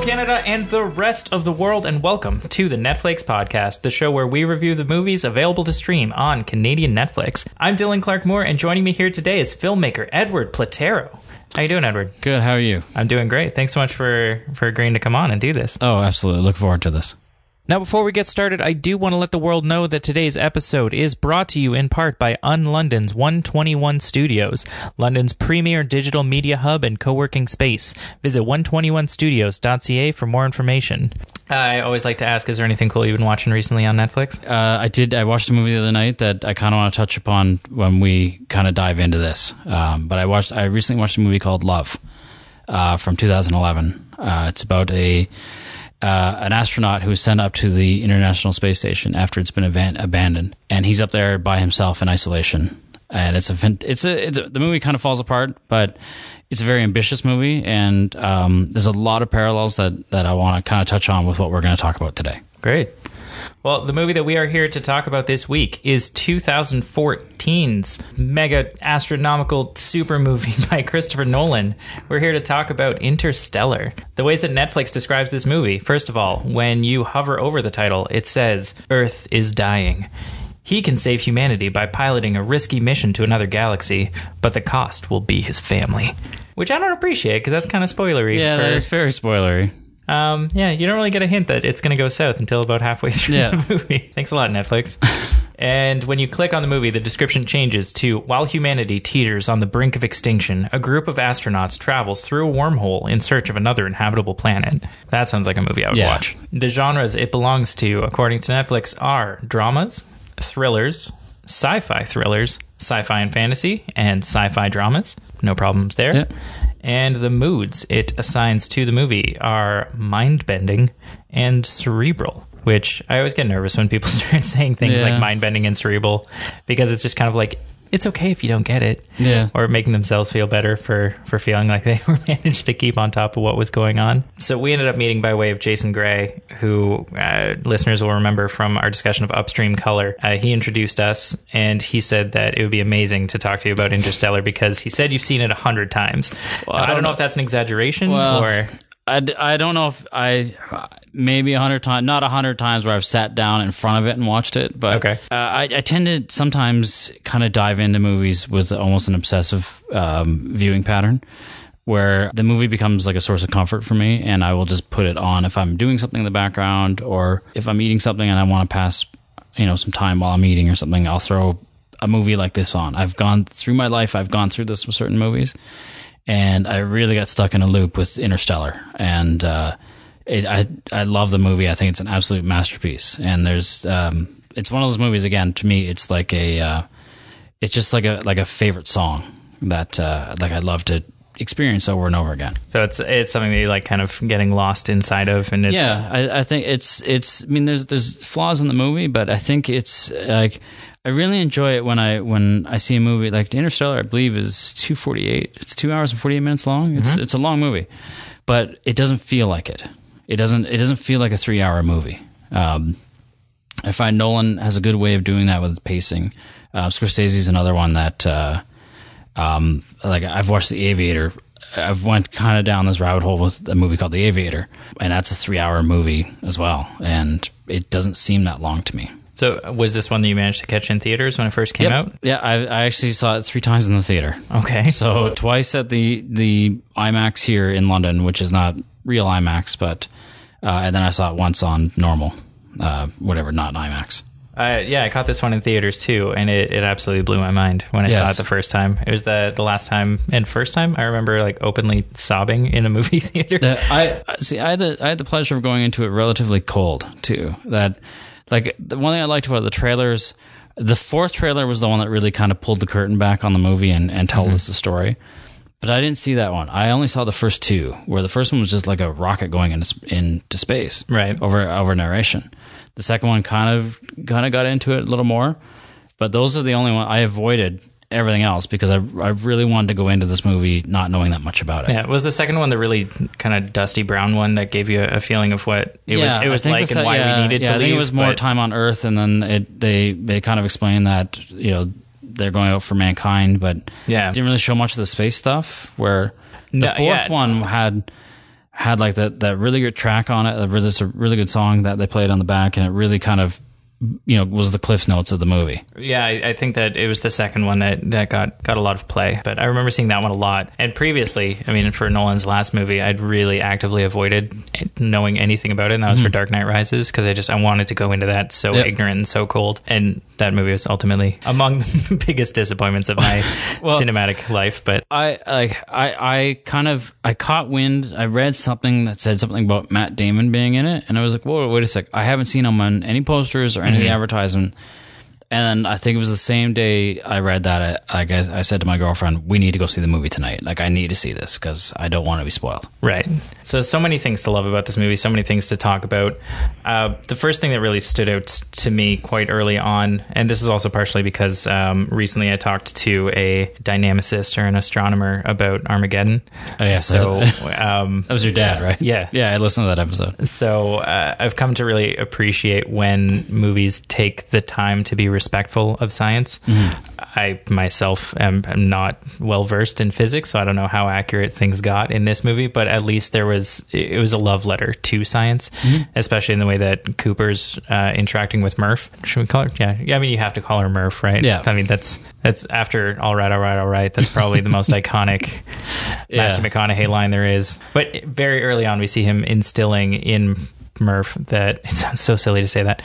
Hello, Canada and the rest of the world, and welcome to the Netflix podcast, the show where we review the movies available to stream on Canadian Netflix. I'm Dylan Clark Moore, and joining me here today is filmmaker Edward Platero. How you doing, Edward? Good. How are you? I'm doing great. Thanks so much for for agreeing to come on and do this. Oh, absolutely. Look forward to this. Now, before we get started, I do want to let the world know that today's episode is brought to you in part by UnLondon's 121 Studios, London's premier digital media hub and co-working space. Visit 121studios.ca for more information. I always like to ask, is there anything cool you've been watching recently on Netflix? Uh, I did. I watched a movie the other night that I kind of want to touch upon when we kind of dive into this. Um, but I watched. I recently watched a movie called Love uh, from 2011. Uh, it's about a uh, an astronaut who was sent up to the International Space Station after it's been aban- abandoned, and he's up there by himself in isolation. And it's a it's a it's a, the movie kind of falls apart, but it's a very ambitious movie, and um, there's a lot of parallels that that I want to kind of touch on with what we're going to talk about today. Great. Well, the movie that we are here to talk about this week is 2014's mega astronomical super movie by Christopher Nolan. We're here to talk about Interstellar. The ways that Netflix describes this movie first of all, when you hover over the title, it says, Earth is dying. He can save humanity by piloting a risky mission to another galaxy, but the cost will be his family. Which I don't appreciate because that's kind of spoilery. Yeah, for, that is very spoilery. Um, yeah, you don't really get a hint that it's going to go south until about halfway through Yeah. the movie. Thanks a lot, Netflix. and when you click on the movie, the description changes to While humanity teeters on the brink of extinction, a group of astronauts travels through a wormhole in search of another inhabitable planet. That sounds like a movie I would Yeah. watch. The genres it belongs to, according to Netflix, are dramas, thrillers, sci fi thrillers, sci fi and fantasy, and sci fi dramas. No problems there. Yep. And the moods it assigns to the movie are mind bending and cerebral, which I always get nervous when people start saying things Yeah. like mind bending and cerebral because it's just kind of like, it's okay if you don't get it. Yeah. Or making themselves feel better for, for feeling like they were managed to keep on top of what was going on. So we ended up meeting by way of Jason Gray, who uh, listeners will remember from our discussion of Upstream Color. Uh, he introduced us and he said that it would be amazing to talk to you about Interstellar because he said you've seen it a hundred times. Now, I, don't know if that's an exaggeration Well, or. I, I don't know if I maybe a hundred times, not a hundred times where I've sat down in front of it and watched it, but Okay. uh, I, I tend to sometimes kind of dive into movies with almost an obsessive um, viewing pattern. Where the movie becomes like a source of comfort for me, and I will just put it on if I'm doing something in the background, or if I'm eating something and I want to pass, you know, some time while I'm eating or something. I'll throw a movie like this on. I've gone through my life. I've gone through this with certain movies, and I really got stuck in a loop with Interstellar. And uh, it, I I love the movie. I think it's an absolute masterpiece. And there's um, it's one of those movies again. To me, it's like a uh, it's just like a like a favorite song that uh, like I love to experience over and over again. So it's it's something that you like kind of getting lost inside of, and it's Yeah, I, I think it's it's. I mean, there's there's flaws in the movie, but I think it's like I really enjoy it when I when I see a movie like Interstellar. I believe is two forty eight. It's two hours and forty eight minutes long. It's it's a long movie, but it doesn't feel like it. It doesn't it doesn't feel like a three hour movie. Um, I find Nolan has a good way of doing that with pacing. Uh, Scorsese's another one that, uh, um, like I've watched The Aviator. I've went kind of down this rabbit hole with a movie called The Aviator, and that's a three-hour movie as well, and it doesn't seem that long to me. So was this one that you managed to catch in theaters when it first came out? Yeah, I, I actually saw it three times in the theater. Okay. So twice at the the IMAX here in London, which is not real IMAX, but uh, and then I saw it once on normal, uh, whatever, not IMAX. Uh, yeah, I caught this one in theaters too, and it, it absolutely blew my mind when I saw it the first time. It was the the last time and first time I remember like openly sobbing in a movie theater. The- I I- see. I had the I had the pleasure of going into it relatively cold too. That like the one thing I liked about the trailers, the fourth trailer was the one that really kind of pulled the curtain back on the movie and and told mm-hmm. us the story. But I didn't see that one. I only saw the first two, where the first one was just like a rocket going into into space, Right. Over over narration. The second one kind of kind of got into it a little more, but those are the only one I avoided everything else because I I really wanted to go into this movie not knowing that much about it. yeah, was the second one the really kind of dusty brown one that gave you a feeling of what it was it I was like and why yeah, we needed yeah, to I leave? think it was more time on Earth, and then it, they they kind of explained that you know they're going out for mankind, but Yeah. didn't really show much of the space stuff. Where the No, fourth yeah. one had had like that that really good track on it. A really, a really good song that they played on the back, and it really kind of you know was the cliff notes of the movie. Yeah, I, I think that it was the second one that, that got got a lot of play. But I remember seeing that one a lot. And previously, I mean, for Nolan's last movie, I'd really actively avoided knowing anything about it, and that was for hmm. Dark Knight Rises because I just I wanted to go into that so Yep. ignorant and so cold. And that movie was ultimately among the biggest disappointments of my cinematic life. But I like I I kind of I caught wind. I read something that said something about Matt Damon being in it, and I was like, "Whoa, wait a sec! I haven't seen him on any posters or any the advertisement." And I think it was the same day I read that. I, I guess I said to my girlfriend, "We need to go see the movie tonight. Like, I need to see this because I don't want to be spoiled." Right. So, so many things to love about this movie, so many things to talk about. Uh, the first thing that really stood out to me quite early on, and this is also partially because um, recently I talked to a dynamicist or an astronomer about Armageddon. Oh, yeah. So, um, That was your dad, right? Yeah. yeah. I listened to that episode. so uh, I've come to really appreciate when movies take the time to be respectful of science. I myself am, am not well versed in physics, so I don't know how accurate things got in this movie. But at least there was it was a love letter to science, especially in the way that Cooper's uh, interacting with Murph. Should we call her? Yeah, yeah. I mean, you have to call her Murph, right? Yeah. I mean, that's that's after all right, all right, all right. That's probably the most iconic Yeah. Matthew McConaughey line there is. But very early on, we see him instilling in Murph that it sounds so silly to say that.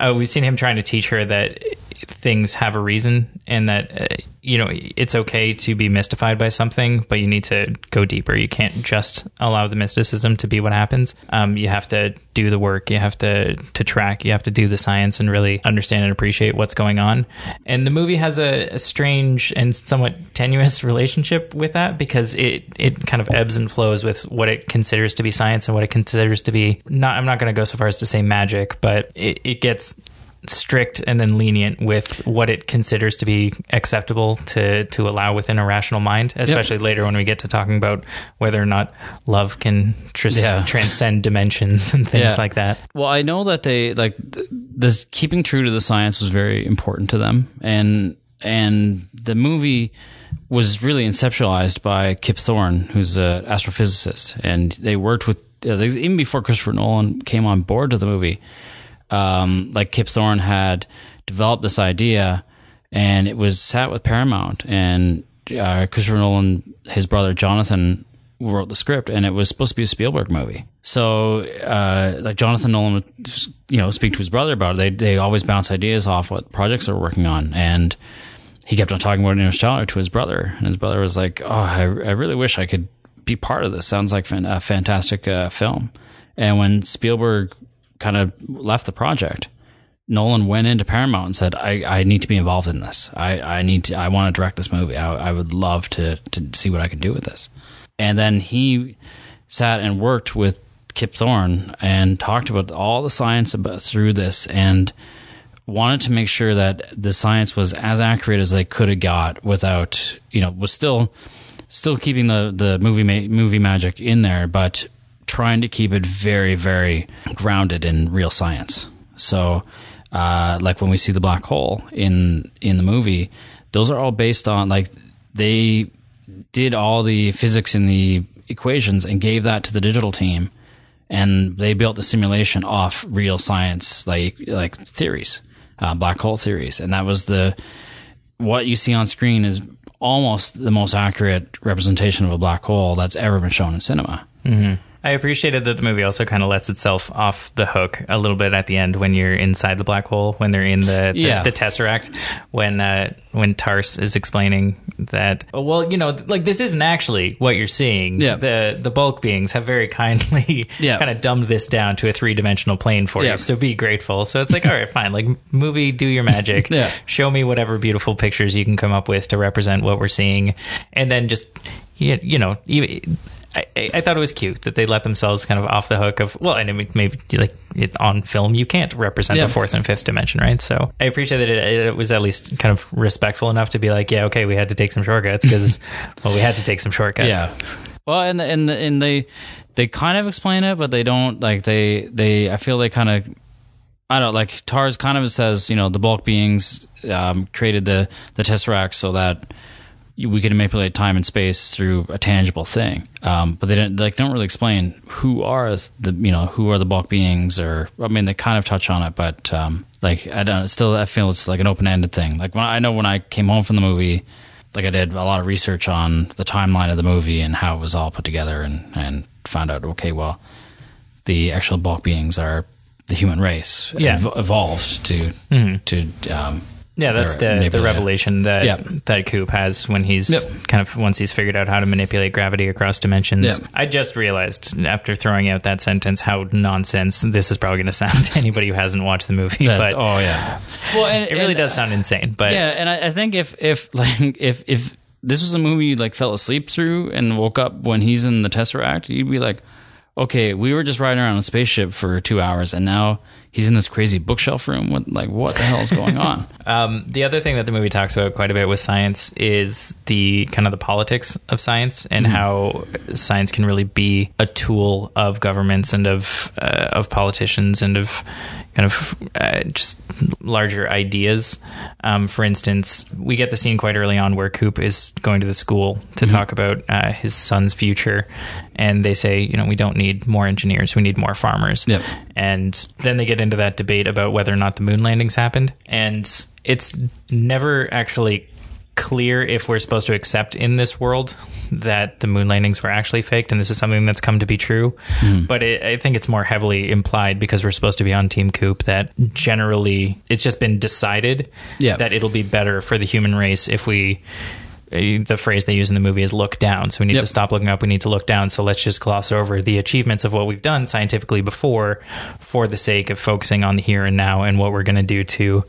Uh, we've seen him trying to teach her that things have a reason and that uh, you know it's okay to be mystified by something, but you need to go deeper. You can't just allow the mysticism to be what happens. Um, you have to do the work. You have to to track. You have to do the science and really understand and appreciate what's going on. And the movie has a, a strange and somewhat tenuous relationship with that because it it kind of ebbs and flows with what it considers to be science and what it considers to be not. I'm not going to go so far as to say magic, but it, it gets strict and then lenient with what it considers to be acceptable to to allow within a rational mind especially later when we get to talking about whether or not love can tris- Yeah. transcend dimensions and things Yeah. like that Well, I know that they like th- this keeping true to the science was very important to them, and and the movie was really conceptualized by Kip Thorne, who's an astrophysicist, and they worked with uh, even before Christopher Nolan came on board to the movie. Um, like Kip Thorne had developed this idea, and it was sat with Paramount, and uh, Christopher Nolan, his brother Jonathan, wrote the script, and it was supposed to be a Spielberg movie. So, uh, like Jonathan Nolan would, you know, speak to his brother about it. They they always bounce ideas off what projects they're working on, and he kept on talking about Interstellar to his brother, and his brother was like, "Oh, I, I really wish I could be part of this. Sounds like a fantastic uh, film." And when Spielberg kind of left the project, Nolan went into Paramount and said, "I, I need to be involved in this. I, I need to. I want to direct this movie. I, I would love to to see what I can do with this." And then he sat and worked with Kip Thorne and talked about all the science about through this and wanted to make sure that the science was as accurate as they could have got without you know was still still keeping the the movie ma- movie magic in there but trying to keep it very very grounded in real science. So uh, like when we see the black hole in in the movie those are all based on like they did all the physics in the equations and gave that to the digital team and they built the simulation off real science like like theories uh, black hole theories. And that was the what you see on screen is almost the most accurate representation of a black hole that's ever been shown in cinema I appreciated that the movie also kind of lets itself off the hook a little bit at the end when you're inside the black hole, when they're in the the, Yeah. the tesseract, when uh, when TARS is explaining that. oh, Well, you know, like this isn't actually what you're seeing. Yeah. The the bulk beings have very kindly Yeah. kind of dumbed this down to a three dimensional plane for Yeah. you. So be grateful. So it's like, all right, fine. Like movie, do your magic. Yeah. Show me whatever beautiful pictures you can come up with to represent what we're seeing, and then just you, you know. You, I, I I thought it was cute that they let themselves kind of off the hook of well, and I mean, maybe like it, on film you can't represent Yeah. the fourth and fifth dimension, right? So I appreciate that it, it was at least kind of respectful enough to be like, yeah, okay, we had to take some shortcuts because well, we had to take some shortcuts. Yeah. Well, and and and they they kind of explain it, but they don't like they they. I feel they kind of. I don't know, like TARS kind of says, you know, the bulk beings um, created the the tesseract so that we can manipulate time and space through a tangible thing. Um, but they don't like don't really explain who are the you know who are the bulk beings or I mean they kind of touch on it, but um, like I don't still I feel it's like an open ended thing. Like when I know when I came home from the movie, like I did a lot of research on the timeline of the movie and how it was all put together and and found out okay well the actual bulk beings are the human race Yeah. ev- evolved to to um, Yeah, that's the, the revelation that Yeah. that Coop has when he's Yep. kind of once he's figured out how to manipulate gravity across dimensions. Yeah. I just realized after throwing out that sentence how nonsense this is probably going to sound to anybody who hasn't watched the movie. That's, but oh yeah. Well, and, it really and, does sound insane. But Yeah, and I, I think if if like if if this was a movie you like fell asleep through and woke up when he's in the Tesseract, you'd be like, okay, we were just riding around a spaceship for two hours, and now he's in this crazy bookshelf room. What like what the hell is going on? Um, the other thing that the movie talks about quite a bit with science is the kind of the politics of science and how science can really be a tool of governments and of uh, of politicians and of kind of uh, just larger ideas. Um, for instance, we get the scene quite early on where Coop is going to the school to talk about uh, his son's future, and they say, you know, we don't need more engineers, we need more farmers. Yep. And then they get into that debate about whether or not the moon landings happened. And it's never actually clear if we're supposed to accept in this world that the moon landings were actually faked and this is something that's come to be true. Hmm. But it, I think it's more heavily implied because we're supposed to be on Team Coop that generally it's just been decided Yeah. that it'll be better for the human race if we. The phrase they use in the movie is look down. So we need Yep. to stop looking up. We need to look down. So let's just gloss over the achievements of what we've done scientifically before for the sake of focusing on the here and now and what we're going to do to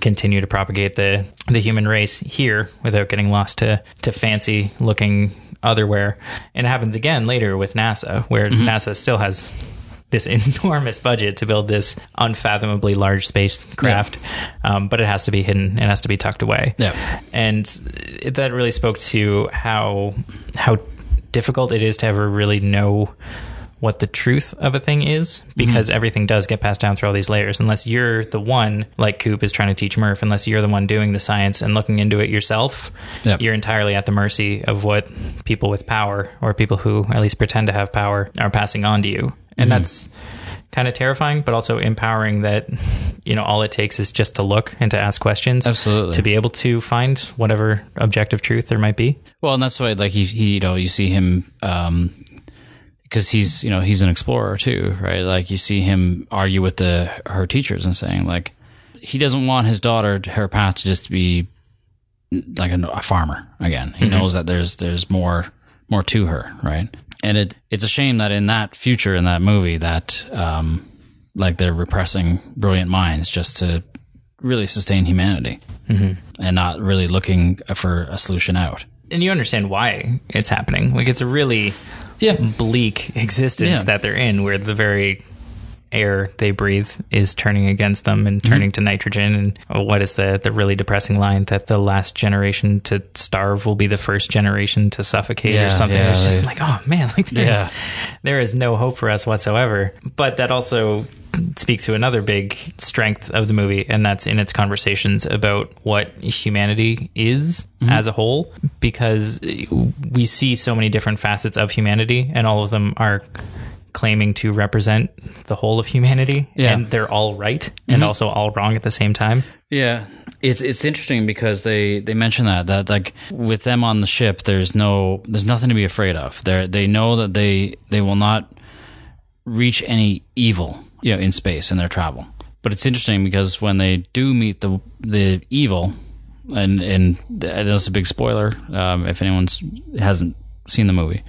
continue to propagate the, the human race here without getting lost to, to fancy looking otherwhere. And it happens again later with NASA, where mm-hmm. NASA still has this enormous budget to build this unfathomably large spacecraft, um, but it has to be hidden. It has to be tucked away Yeah. and it, that really spoke to how how difficult it is to ever really know what the truth of a thing is because everything does get passed down through all these layers unless you're the one like coop is trying to teach murph unless you're the one doing the science and looking into it yourself Yep. you're entirely at the mercy of what people with power or people who at least pretend to have power are passing on to you and that's kind of terrifying but also empowering that you know all it takes is just to look and to ask questions Absolutely. to be able to find whatever objective truth there might be. Well, and that's why, like, he, he you know, you see him, um, because he's, you know, he's an explorer too, right? Like, you see him argue with the her teachers and saying, like, he doesn't want his daughter, her path to just be like a, a farmer again. He knows that there's there's more more to her, right? And it it's a shame that in that future in that movie that um, like they're repressing brilliant minds just to really sustain humanity and not really looking for a solution out. And you understand why it's happening. Like it's a really Yeah. bleak existence Yeah. that they're in where the very air they breathe is turning against them and Mm-hmm. turning to nitrogen and oh, what is the the really depressing line that the last generation to starve will be the first generation to suffocate Yeah, or something yeah, it's just like oh man like there's, Yeah. there is no hope for us whatsoever but that also speaks to another big strength of the movie and that's in its conversations about what humanity is Mm-hmm. as a whole because we see so many different facets of humanity and all of them are claiming to represent the whole of humanity Yeah. and they're all right and also all wrong at the same time Yeah, it's it's interesting because they they mention that that like with them on the ship, there's no there's nothing to be afraid of. They they know that they they will not reach any evil, you know, in space in their travel. But it's interesting because when they do meet the the evil, and and that's a big spoiler um, if anyone's hasn't seen the movie,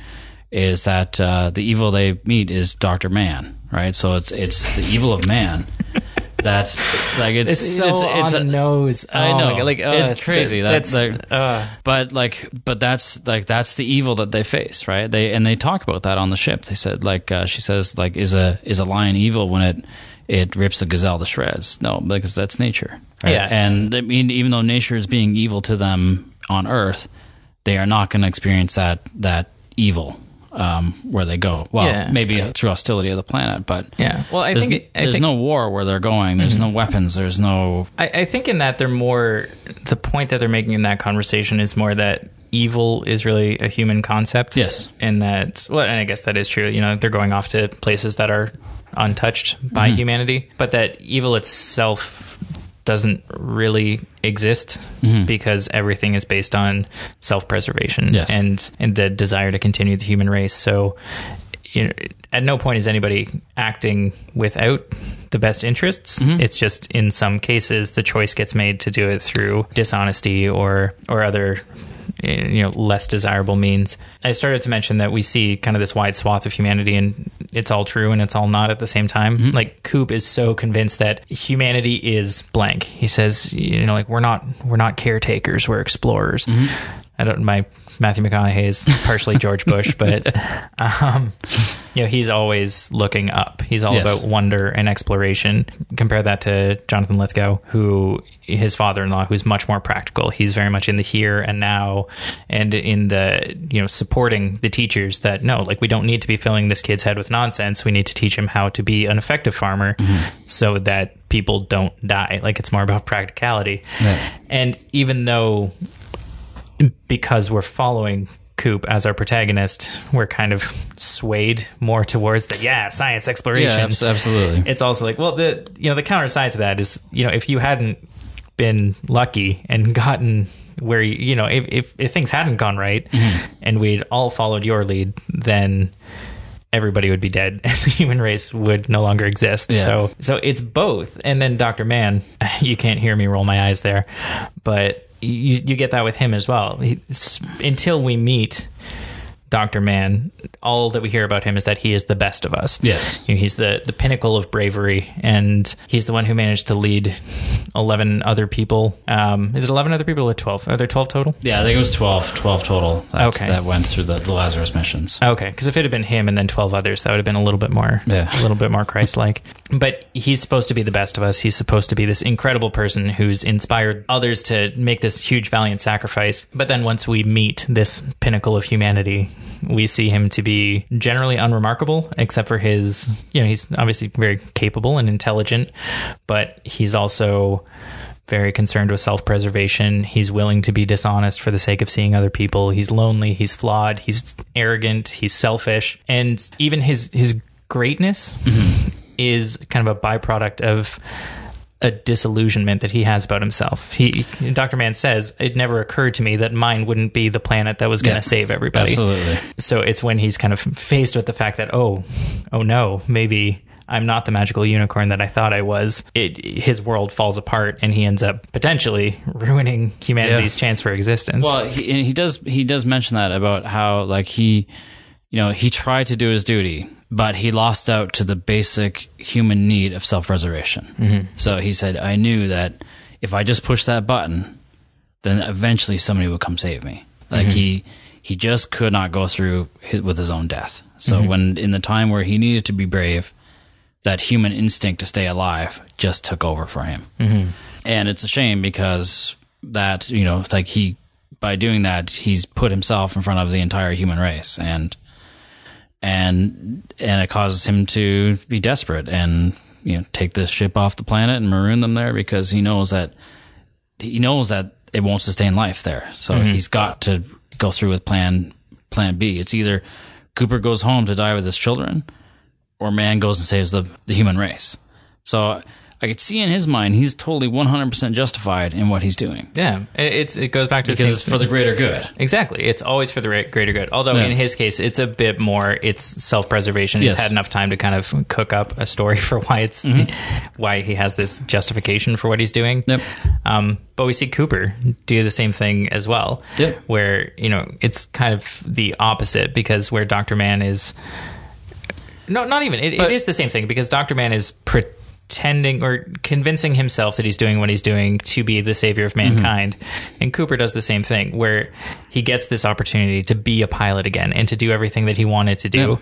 is that uh, the evil they meet is Doctor Mann, right? So it's it's the evil of man. That like it's it's so on the a- nose I Oh my know. Like uh, It's crazy. That- that's like- uh, but like but that's like that's the evil that they face right they and they talk about that on the ship they said like uh, she says like is a is a lion evil when it it rips a gazelle to shreds no because that's nature right? Yeah. and i mean even though nature is being evil to them on earth they are not going to experience that that evil um, where they go well Yeah. maybe through hostility of the planet but yeah well i there's, think there's think, no war where they're going there's no weapons there's no I, I think in that they're more the point that they're making in that conversation is more that evil is really a human concept. Yes. And that, well, and I guess that is true. You know, they're going off to places that are untouched by humanity, but that evil itself doesn't really exist mm-hmm. because everything is based on self-preservation Yes. and and the desire to continue the human race. So, you know, at no point is anybody acting without the best interests. Mm-hmm. It's just in some cases the choice gets made to do it through dishonesty or or other you know less desirable means. I started to mention that we see kind of this wide swath of humanity and it's all true and it's all not at the same time. Mm-hmm. Like Coop is so convinced that humanity is blank. He says, you know, like we're not we're not caretakers, we're explorers. Mm-hmm. I don't my Matthew McConaughey is partially George Bush, but um, you know he's always looking up. He's all Yes. about wonder and exploration. Compare that to Jonathan Lithgow, who his father-in-law, who's much more practical. He's very much in the here and now, and in the you know supporting the teachers that no, like we don't need to be filling this kid's head with nonsense. We need to teach him how to be an effective farmer, so that people don't die. Like it's more about practicality. And even though because we're following Coop as our protagonist, we're kind of swayed more towards the yeah science exploration. Yeah, abs- absolutely. It's also like well the you know the counter side to that is you know if you hadn't been lucky and gotten where you, you know if, if if things hadn't gone right mm-hmm. and we'd all followed your lead then everybody would be dead and the human race would no longer exist Yeah. so so it's both and then dr Mann you can't hear me roll my eyes there but you, you get that with him as well. He, until we meet dr Mann all that we hear about him is that he is the best of us Yes. you know, he's the the pinnacle of bravery, and he's the one who managed to lead eleven other people. Um, is it eleven other people or twelve? Are there twelve total? Yeah, I think it was 12, 12 total that, Okay. that went through the, the Lazarus missions. Okay, because if it had been him and then twelve others, that would have been a little bit more, Yeah. a little bit more Christ-like. But he's supposed to be the best of us. He's supposed to be this incredible person who's inspired others to make this huge, valiant sacrifice. But then once we meet this pinnacle of humanity, we see him to be generally unremarkable, except for his, you know, he's obviously very capable and intelligent, but he's also very concerned with self-preservation. He's willing to be dishonest for the sake of seeing other people. He's lonely, he's flawed, he's arrogant, he's selfish, and even his his greatness mm-hmm. is kind of a byproduct of a disillusionment that he has about himself. He Dr. Mann says, "It never occurred to me that mine wouldn't be the planet that was going to Yeah. save everybody." Absolutely. So it's when he's kind of faced with the fact that, oh, oh no, maybe I'm not the magical unicorn that I thought I was. It his world falls apart, and he ends up potentially ruining humanity's Yeah. chance for existence. Well, he, he does he does mention that about how like he, you know, he tried to do his duty, but he lost out to the basic human need of self preservation. Mm-hmm. So he said, "I knew that if I just push that button, then eventually somebody would come save me." Like mm-hmm. he he just could not go through his, with his own death. So mm-hmm. when in the time where he needed to be brave, that human instinct to stay alive just took over for him. Mm-hmm. And it's a shame because that, you know, like he, by doing that, he's put himself in front of the entire human race and, and, and it causes him to be desperate and, you know, take this ship off the planet and maroon them there because he knows that, he knows that it won't sustain life there. So mm-hmm. he's got to go through with plan, plan B. It's either Cooper goes home to die with his children or man goes and saves the, the human race. So I could see in his mind he's totally 100% justified in what he's doing yeah, it, it's it goes back to the because it's for the greater good. Exactly. It's always for the greater good. Although Yeah. in his case, it's a bit more. It's self-preservation. He's Yes. had enough time to kind of cook up a story for why it's why he has this justification for what he's doing. Yep. Um, but we see Cooper do the same thing as well. Yep. Where you know it's kind of the opposite because where Doctor Mann is. No, not even. It, But- it is the same thing because Doctor Mann is pretending or convincing himself that he's doing what he's doing to be the savior of mankind. Mm-hmm. And Cooper does the same thing where he gets this opportunity to be a pilot again and to do everything that he wanted to do.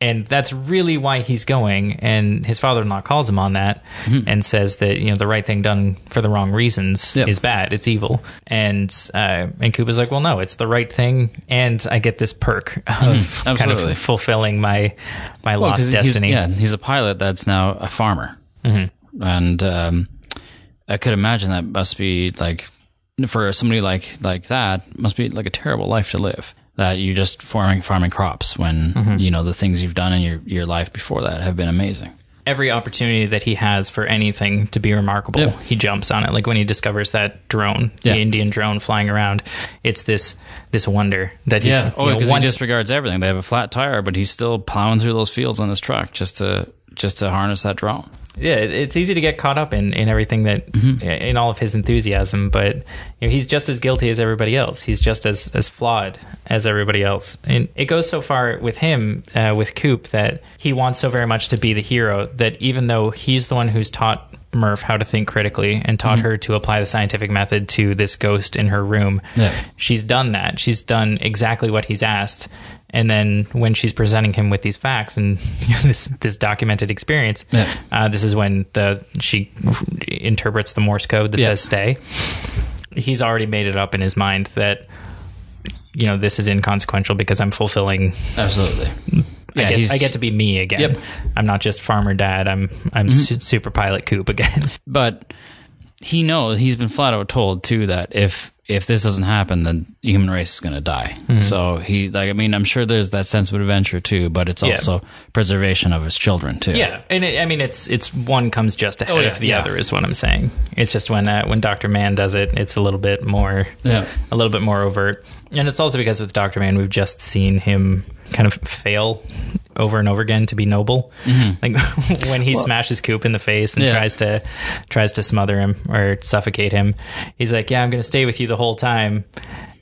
And that's really why he's going. And his father-in-law calls him on that mm-hmm. and says that you know the right thing done for the wrong reasons is bad. It's evil. And uh, and Cooper's like, well, no, it's the right thing, and I get this perk of mm-hmm. kind of fulfilling my my Well, lost 'cause he's- destiny. yeah, he's a pilot that's now a farmer. And um, I could imagine that must be like for somebody like like that must be like a terrible life to live. That you're just farming farming crops when Mm-hmm. you know the things you've done in your your life before that have been amazing. every opportunity that he has for anything to be remarkable, Yeah. he jumps on it. Like when he discovers that drone, Yeah. the Indian drone flying around, it's this this wonder that he, Yeah. Oh, because he disregards everything. They have a flat tire, but he's still plowing through those fields on his truck just to just to harness that drone. yeah, it's easy to get caught up in in everything that Mm-hmm. in all of his enthusiasm, but you know, he's just as guilty as everybody else. He's just as as flawed as everybody else, and it goes so far with him uh, with Coop that he wants so very much to be the hero that even though he's the one who's taught. Murph how to think critically and taught Mm-hmm. her to apply the scientific method to this ghost in her room. Yeah. She's done that. She's done exactly what he's asked. And then when she's presenting him with these facts and this this documented experience, Yeah. uh, this is when the she interprets the Morse code that Yeah. says "stay." He's already made it up in his mind that you know this is inconsequential because I'm fulfilling. Absolutely. I, Yeah, get, I get to be me again. Yep. I'm not just farmer dad. I'm I'm su- super pilot Coop again. But he knows he's been flat out told too that if if this doesn't happen, then the human race is going to die. Mm-hmm. So he like I mean I'm sure there's that sense of adventure too, but it's Yeah. also preservation of his children too. Yeah, and it, I mean, it's it's one comes just ahead Oh, yeah, of the yeah. other is what I'm saying. It's just when uh, when Doctor Mann does it, it's a little bit more, Yeah. a little bit more overt, and it's also because with Doctor Mann, we've just seen him kind of fail over and over again to be noble. Like when he smashes Coop in the face and Mm-hmm. Yeah. tries to tries to smother him or suffocate him, he's like, "Yeah, I'm going to stay with you the whole time."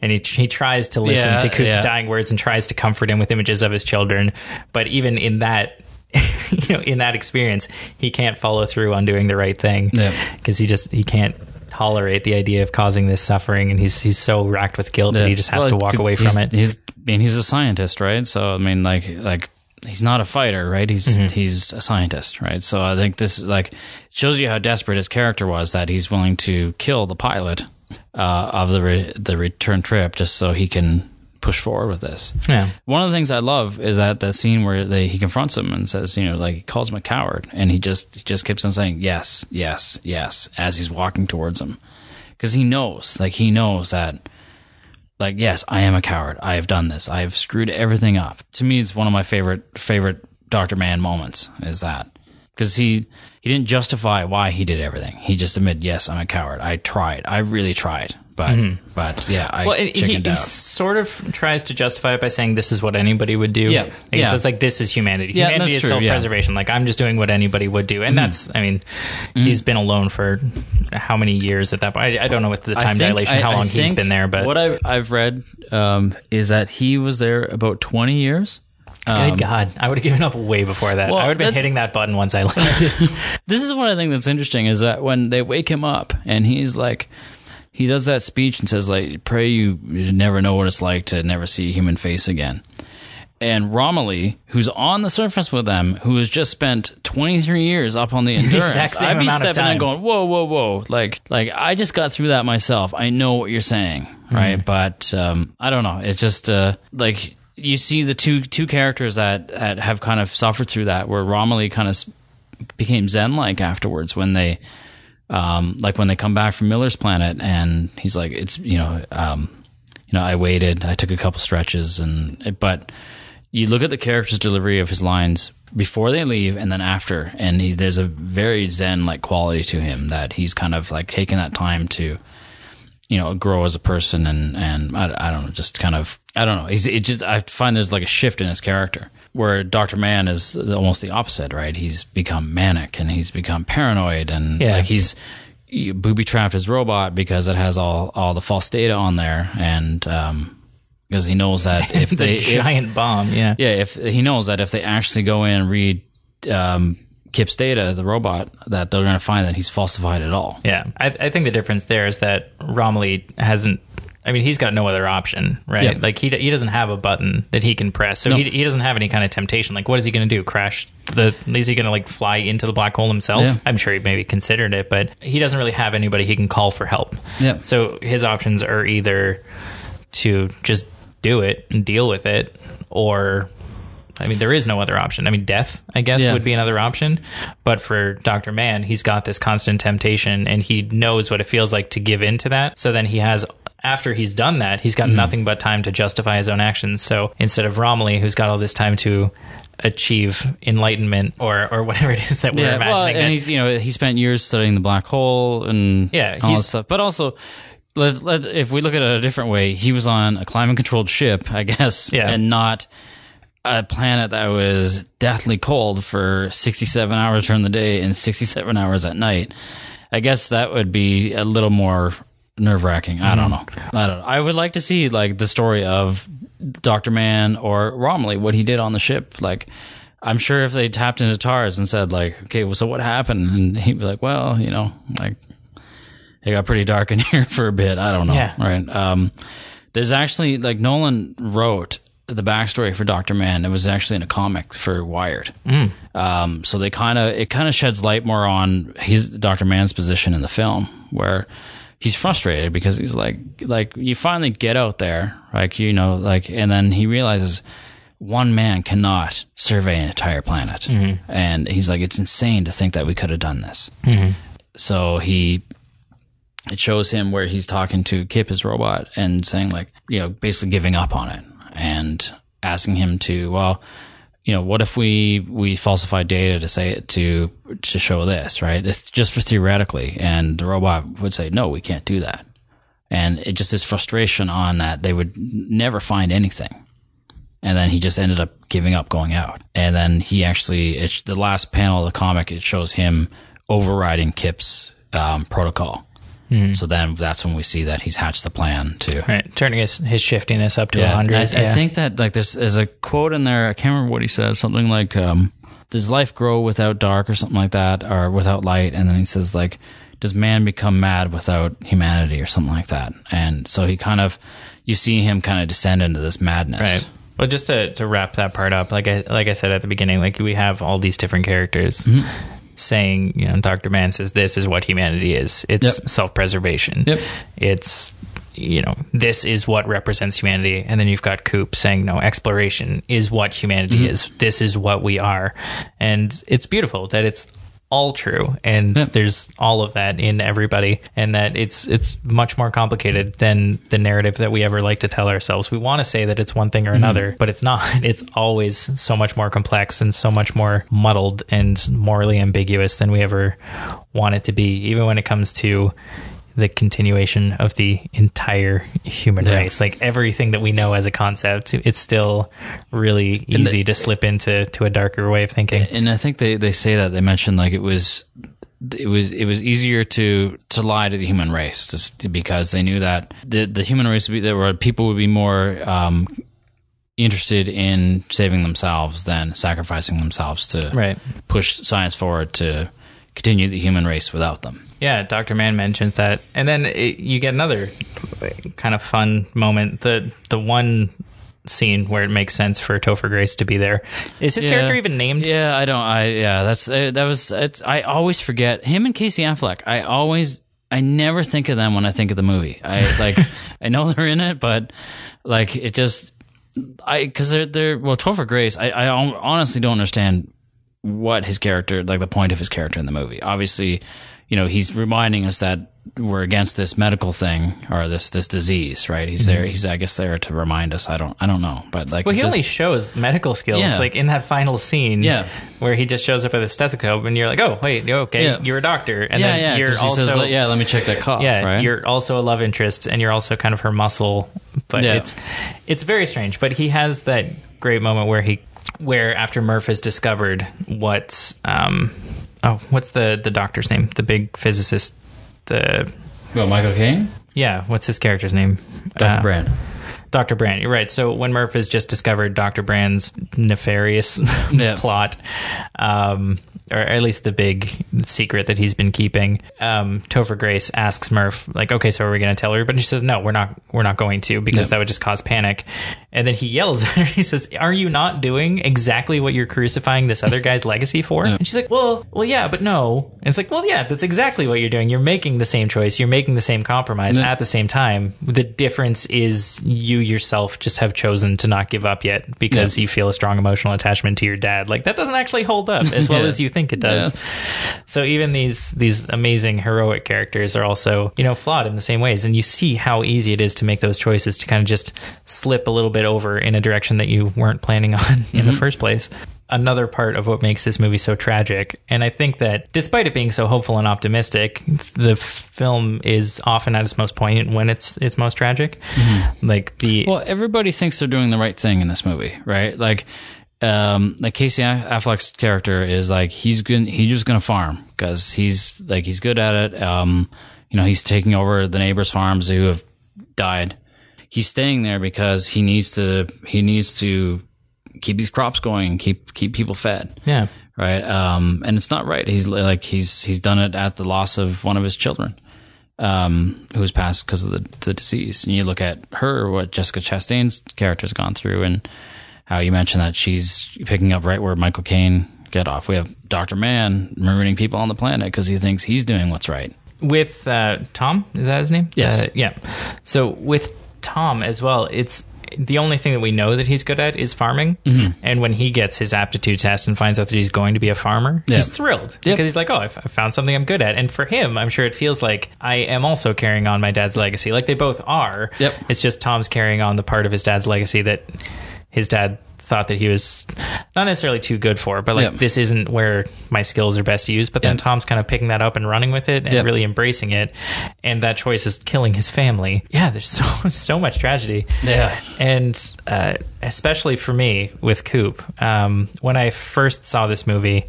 And he, he tries to listen Yeah, to Coop's yeah. dying words and tries to comfort him with images of his children. But even in that, you know, in that experience, he can't follow through on doing the right thing because he just he can't tolerate the idea of causing this suffering, and he's he's so racked with guilt that he just has Well, to walk away from it. He's I mean he's a scientist, right? So I mean like like he's not a fighter, right? He's Mm-hmm. he's a scientist, right? So I think this like shows you how desperate his character was that he's willing to kill the pilot uh, of the re- the return trip just so he can push forward with this. Yeah. One of the things I love is that the scene where they, he confronts him and says, you know, like he calls him a coward, and he just he just keeps on saying yes, yes, yes as he's walking towards him, because he knows, like he knows that, like yes, I am a coward. I have done this. I have screwed everything up. To me, it's one of my favorite favorite Doctor Mann moments. Is that because he he didn't justify why he did everything. He just admitted, yes, I'm a coward. I tried. I really tried. But mm-hmm. but yeah, I Well, and he, he sort of tries to justify it by saying this is what anybody would do. Yeah, he yeah. says like this is humanity. Yeah, humanity is true, yeah. self-preservation. Like I'm just doing what anybody would do, and mm-hmm. that's I mean, mm-hmm. he's been alone for how many years at that point? I, I don't know what the time think- dilation, how I long he's been there, but what I've, I've read um, is that he was there about 20 years. good um, God, I would have given up way before that. Well, I would have been hitting that button once I left. This is what I think that's interesting is that when they wake him up and he's like, he does that speech and says like, "Pray you, never know what it's like to never see a human face again." And Romilly, who's on the surface with them, who has just spent 23 years up on the endurance, same I'd be stepping in going, "Whoa, whoa, whoa!" Like, like I just got through that myself. I know what you're saying, right? Mm-hmm. But um, I don't know. It's just uh, like you see the two two characters that, that have kind of suffered through that, where Romilly kind of became zen like afterwards when they um like when they come back from Miller's planet and he's like it's you know um you know I waited I took a couple stretches and but you look at the character's delivery of his lines before they leave and then after. And he, there's a very zen like quality to him that he's kind of like taking that time to you know grow as a person and and I, I don't know just kind of I don't know. He's it just I find there's like a shift in his character where Dr. Mann is almost the opposite right he's become manic and he's become paranoid and Yeah. like he's booby trapped his robot because it has all all the false data on there and um because he knows that if the they if, giant bomb, yeah. yeah, if he knows that if they actually go in and read um, Kip's data, the robot, that they're going to find that he's falsified it all. Yeah, I, I think the difference there is that Romilly hasn't. I mean, he's got no other option, right? Yeah. Like he he doesn't have a button that he can press, so No. he, he doesn't have any kind of temptation. Like, what is he going to do? Crash the? Is he going to like fly into the black hole himself? Yeah. I'm sure he maybe considered it, but he doesn't really have anybody he can call for help. Yeah. So his options are either to just do it and deal with it, or I mean, there is no other option. I mean, death, I guess, Yeah. would be another option. But for Dr. Mann, he's got this constant temptation and he knows what it feels like to give in to that. So then he has, after he's done that, he's got mm-hmm. nothing but time to justify his own actions. So instead of Romilly, who's got all this time to achieve enlightenment or, or whatever it is that we're yeah, well, imagining. and that- he's you know he spent years studying the black hole and Yeah, all that stuff. But also, let let if we look at it a different way, he was on a climate controlled ship, I guess, Yeah. and not a planet that was deathly cold for sixty seven hours during the day and sixty seven hours at night. I guess that would be a little more nerve wracking. I don't know. I don't know. I would like to see like the story of Doctor Mann or Romilly, what he did on the ship. Like, I'm sure if they tapped into TARS and said like, okay, well, so what happened? And he'd be like, well, you know, like it got pretty dark in here for a bit. I don't know. Yeah. Right. Um, there's actually like Nolan wrote the backstory for Doctor Mann. It was actually in a comic for Wired. Mm. Um, so they kind of it kind of sheds light more on his Doctor Mann's position in the film, where he's frustrated because he's like like you finally get out there, like you know, like and then he realizes one man cannot survey an entire planet, mm-hmm. and he's like, it's insane to think that we could have done this. Mm-hmm. So he it shows him where he's talking to Kip, his robot, and saying like, you know, basically giving up on it and asking him to, well, you know, what if we we falsify data to say it to to show this, right? It's just for theoretically, and the robot would say, no, we can't do that, and it just is frustration on that they would never find anything. And then he just ended up giving up going out. And then he actually, it's the last panel of the comic, it shows him overriding Kip's um, protocol. So then that's when we see that he's hatched the plan to. right, turning his, his shiftiness up to Yeah, 100. I, I yeah. think that like there's, there's a quote in there. I can't remember what he says. Something like, um, "Does life grow without dark, or something like that, or without light?" And then he says like, "Does man become mad without humanity, or something like that?" And so he kind of, you see him kind of descend into this madness. Right. Well, just to, to wrap that part up, like I like I said at the beginning, like we have all these different characters saying, you know, Doctor Mann says this is what humanity is. It's Yep. self preservation. Yep. It's you know this is what represents humanity, and then you've got Coop saying no, exploration is what humanity mm-hmm. is. This is what we are, and it's beautiful that it's all true and there's all of that in everybody and that it's it's much more complicated than the narrative that we ever like to tell ourselves. We want to say that it's one thing or mm-hmm. another but it's not. It's always so much more complex and so much more muddled and morally ambiguous than we ever want it to be even when it comes to the continuation of the entire human Yeah. race like everything that we know as a concept it's still really easy to slip into to a darker way of thinking and I think they, they say that they mentioned like it was it was it was easier to to lie to the human race just because they knew that the the human race would be there were people would be more um, interested in saving themselves than sacrificing themselves to Right. push science forward to continue the human race without them. Yeah, Dr. Mann mentions that. And then it, you get another kind of fun moment. The the one scene where it makes sense for Topher Grace to be there. Is his Yeah. character even named? Yeah, I don't. I yeah, that's uh, that was. It's, I always forget him and Casey Affleck. I always, I never think of them when I think of the movie. I like, I know they're in it, but like it just, I because they're they're well, Topher Grace. I I honestly don't understand what his character, like the point of his character in the movie. Obviously, you know, he's reminding us that we're against this medical thing or this this disease, right? He's there. Mm-hmm. He's I guess there to remind us. I don't I don't know, but like Well, he just- only shows medical skills Yeah. like in that final scene Yeah. where he just shows up with a stethoscope and you're like, "Oh, wait, okay, Yeah. you're a doctor." And yeah, then yeah. you're also says, yeah, let me check that cough. yeah, right? you're also a love interest, and you're also kind of her muscle. But Yeah. it's it's very strange. But he has that great moment where he where after Murph has discovered what um oh what's the the doctor's name the big physicist the Well, Michael Caine, yeah what's his character's name Dr. Uh, Brand. Dr. Brand, you're right. So when Murph has just discovered Dr. Brand's nefarious Yeah. plot, um, or at least the big secret that he's been keeping, um, Topher Grace asks Murph, like, okay, so are we going to tell everybody? And she says, no, we're not, we're not going to because that would just cause panic. And then he yells at her. He says, "Are you not doing exactly what you're crucifying this other guy's legacy for?" And she's like, "Well, well, yeah, but no." And it's like, "Well, yeah, that's exactly what you're doing. You're making the same choice. You're making the same compromise Yeah. at the same time. The difference is you yourself just have chosen to not give up yet because Yeah. you feel a strong emotional attachment to your dad. Like that doesn't actually hold up as well Yeah. as you think it does." So even these these amazing heroic characters are also you know flawed in the same ways, and you see how easy it is to make those choices to kind of just slip a little bit over in a direction that you weren't planning on in the first place. Another part of what makes this movie so tragic, and I think that despite it being so hopeful and optimistic, the film is often at its most poignant when it's it's most tragic. Like the Well, everybody thinks they're doing the right thing in this movie, right? Like, um, like Casey Affleck's character is like he's going he's just gonna farm because he's like he's good at it. Um, you know, he's taking over the neighbors' farms who have died. He's staying there because he needs to he needs to keep these crops going, and keep keep people fed yeah. right? Um, and it's not right. He's like he's he's done it at the loss of one of his children, um, who's passed because of the the disease. And you look at her, what Jessica Chastain's character's gone through, and how you mentioned that she's picking up right where Michael Caine get off. We have Doctor Mann marooning people on the planet because he thinks he's doing what's right. with uh, Tom. Is that his name? Yes. Uh, yeah. So with Tom as well, it's the only thing that we know that he's good at is farming. Mm-hmm. And when he gets his aptitude test and finds out that he's going to be a farmer, Yeah. he's thrilled because he's like, "Oh, I found something I'm good at." And for him, I'm sure it feels like I am also carrying on my dad's legacy. Like they both are. Yep. It's just Tom's carrying on the part of his dad's legacy that his dad thought that he was not necessarily too good for, but like Yep. this isn't where my skills are best used. But then Yep. Tom's kind of picking that up and running with it and Yep. really embracing it. And that choice is killing his family. Yeah, there's so so much tragedy. Yeah. And uh, especially for me with Coop, um, when I first saw this movie,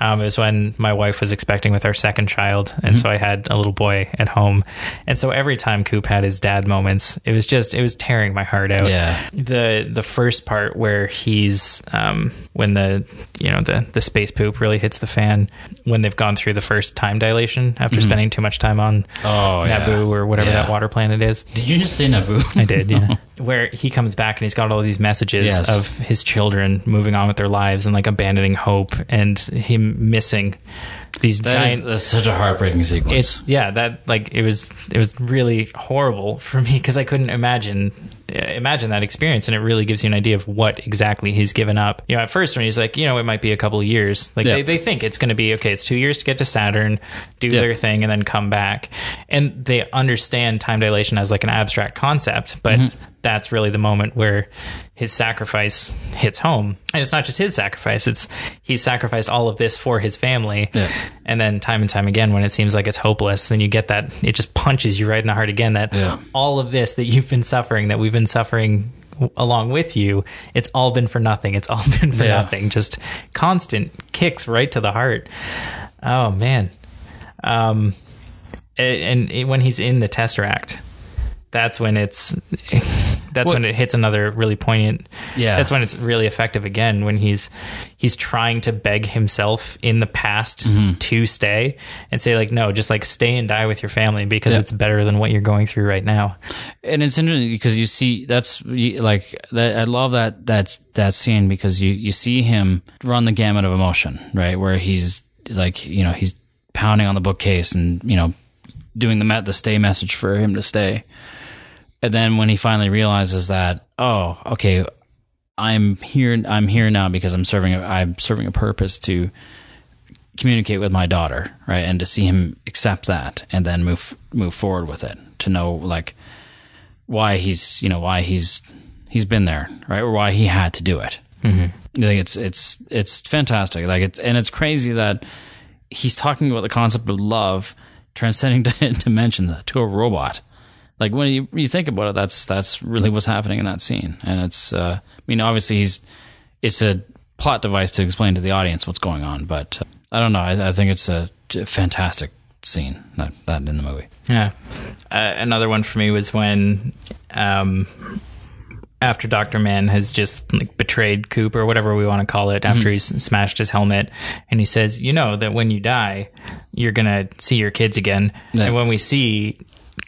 um, it was when my wife was expecting with our second child, and so I had a little boy at home, and so every time Coop had his dad moments, it was just it was tearing my heart out. Yeah. The the first part where he's um, when the you know the the space poop really hits the fan when they've gone through the first time dilation after spending too much time on Oh, yeah. Naboo or whatever Yeah. that water planet is. Did you just say Naboo? I did, yeah. Where he comes back and he's got all these messages Yes. of his children moving on with their lives and like abandoning hope and him missing these That giant is, that's such a heartbreaking sequence. it's yeah that like it was it was really horrible for me because I couldn't imagine imagine that experience and it really gives you an idea of what exactly he's given up you know at first when he's like you know it might be a couple of years like Yeah. they, they think it's going to be okay it's two years to get to Saturn do their thing and then come back and they understand time dilation as like an abstract concept but Mm-hmm. that's really the moment where his sacrifice hits home and it's not just his sacrifice it's he sacrificed all of this for his family Yeah. and then time and time again, when it seems like it's hopeless, then you get that it just punches you right in the heart again. That Yeah. all of this that you've been suffering, that we've been suffering along with you, it's all been for nothing. It's all been for Yeah. nothing. Just constant kicks right to the heart. Oh man. Um, and, and when he's in the Tesseract, that's when it's that's What- when it hits another really poignant Yeah. that's when it's really effective again when he's he's trying to beg himself in the past Mm-hmm. to stay and say like no just like stay and die with your family because Yeah. it's better than what you're going through right now and it's interesting because you see that's like that. I love that that that scene because you you see him run the gamut of emotion, right? Where he's like you know he's pounding on the bookcase and you know doing the met the stay message for him to stay, and then when he finally realizes that oh okay I'm here I'm here now because I'm serving a, I'm serving a purpose to communicate with my daughter, right? And to see him accept that and then move move forward with it, to know like why he's you know why he's he's been there, right? Or why he had to do it. Mm-hmm. Think it's it's it's fantastic. Like it's and it's crazy that he's talking about the concept of love transcending dimensions to a robot. Like when you you think about it, that's that's really what's happening in that scene, and it's. Uh, I mean, obviously he's it's a plot device to explain to the audience what's going on, but uh, I don't know. I, I think it's a fantastic scene that that in the movie. yeah uh, another one for me was when um after Dr. Mann has just like betrayed Coop or whatever we want to call it after he's smashed his helmet and he says, "You know that when you die, you're going to see your kids again." Yeah. And when we see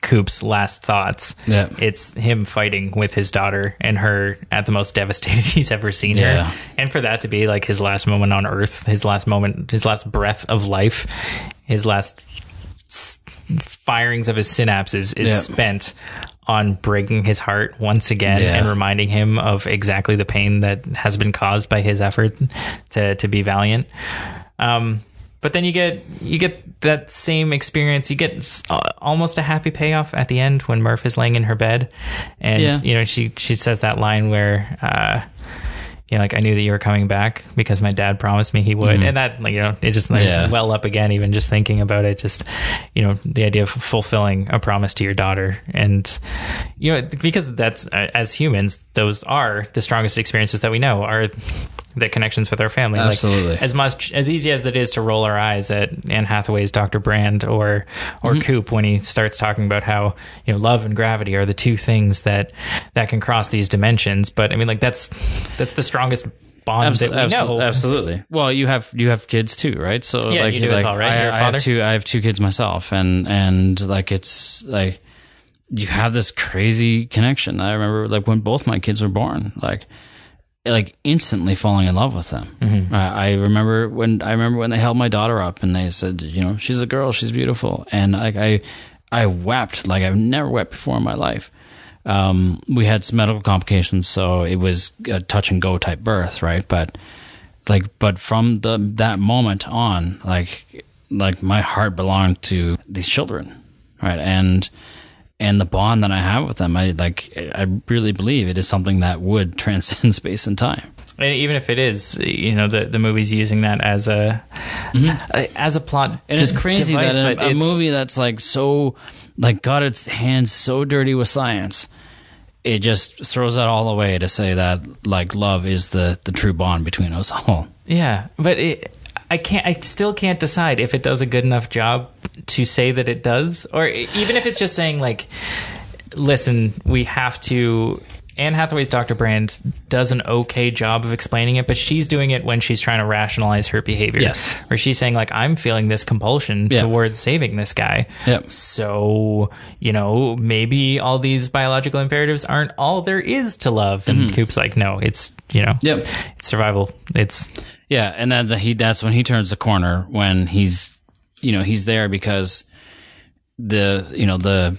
Coop's last thoughts. Yeah. It's him fighting with his daughter and her at the most devastated he's ever seen Yeah. her. And for that to be like his last moment on earth, his last moment, his last breath of life, his last firings of his synapses is Yeah. spent on breaking his heart once again Yeah. and reminding him of exactly the pain that has been caused by his effort to to be valiant. Um, but then you get you get that same experience. You get uh, almost a happy payoff at the end when Murph is laying in her bed, and Yeah. you know she she says that line where. Uh, you know, like I knew that you were coming back because my dad promised me he would, and that, like, you know, it just like Yeah. well up again. Even just thinking about it, just you know, the idea of fulfilling a promise to your daughter, and you know, because that's uh, as humans, those are the strongest experiences that we know are the connections with our family. Absolutely. Like, as much as easy as it is to roll our eyes at Anne Hathaway's Dr. Brand or or Mm-hmm. Coop when he starts talking about how you know love and gravity are the two things that that can cross these dimensions. But I mean, like that's that's the strongest bond Abs- that we abs- know. Absolutely. Well, you have you have kids too, right? So Yeah, like you do as like, well, right? I, You're a I father? have two. I have two kids myself, and and like it's like you have this crazy connection. I remember like when both my kids were born, like like instantly falling in love with them. Mm-hmm. I, I remember when I remember when they held my daughter up and they said, you know, she's a girl, she's beautiful, and like I I wept like I've never wept before in my life. Um, we had some medical complications, so it was a touch and go type birth, right? But like, but from the that moment on, like, like my heart belonged to these children, right? And and the bond that I have with them, I like, I really believe it is something that would transcend space and time. And even if it is, you know, the the movie's using that as a as a plot. Mm-hmm. And it's crazy device, that a, a movie that's like so, like got its hands so dirty with science, it just throws that all away to say that like love is the the true bond between us all. Yeah, but it, I can't. I still can't decide if it does a good enough job to say that it does, or even if it's just saying like, "Listen, we have to." Anne Hathaway's Dr. Brand does an okay job of explaining it, but she's doing it when she's trying to rationalize her behavior. Yes. Where she's saying, like, I'm feeling this compulsion Yeah. towards saving this guy. Yep. So, you know, maybe all these biological imperatives aren't all there is to love. And Coop's like, no, it's, you know, Mm-hmm. Yep. it's survival. It's, Yeah, and that's he. That's when he turns the corner when he's, you know, he's there because the you know the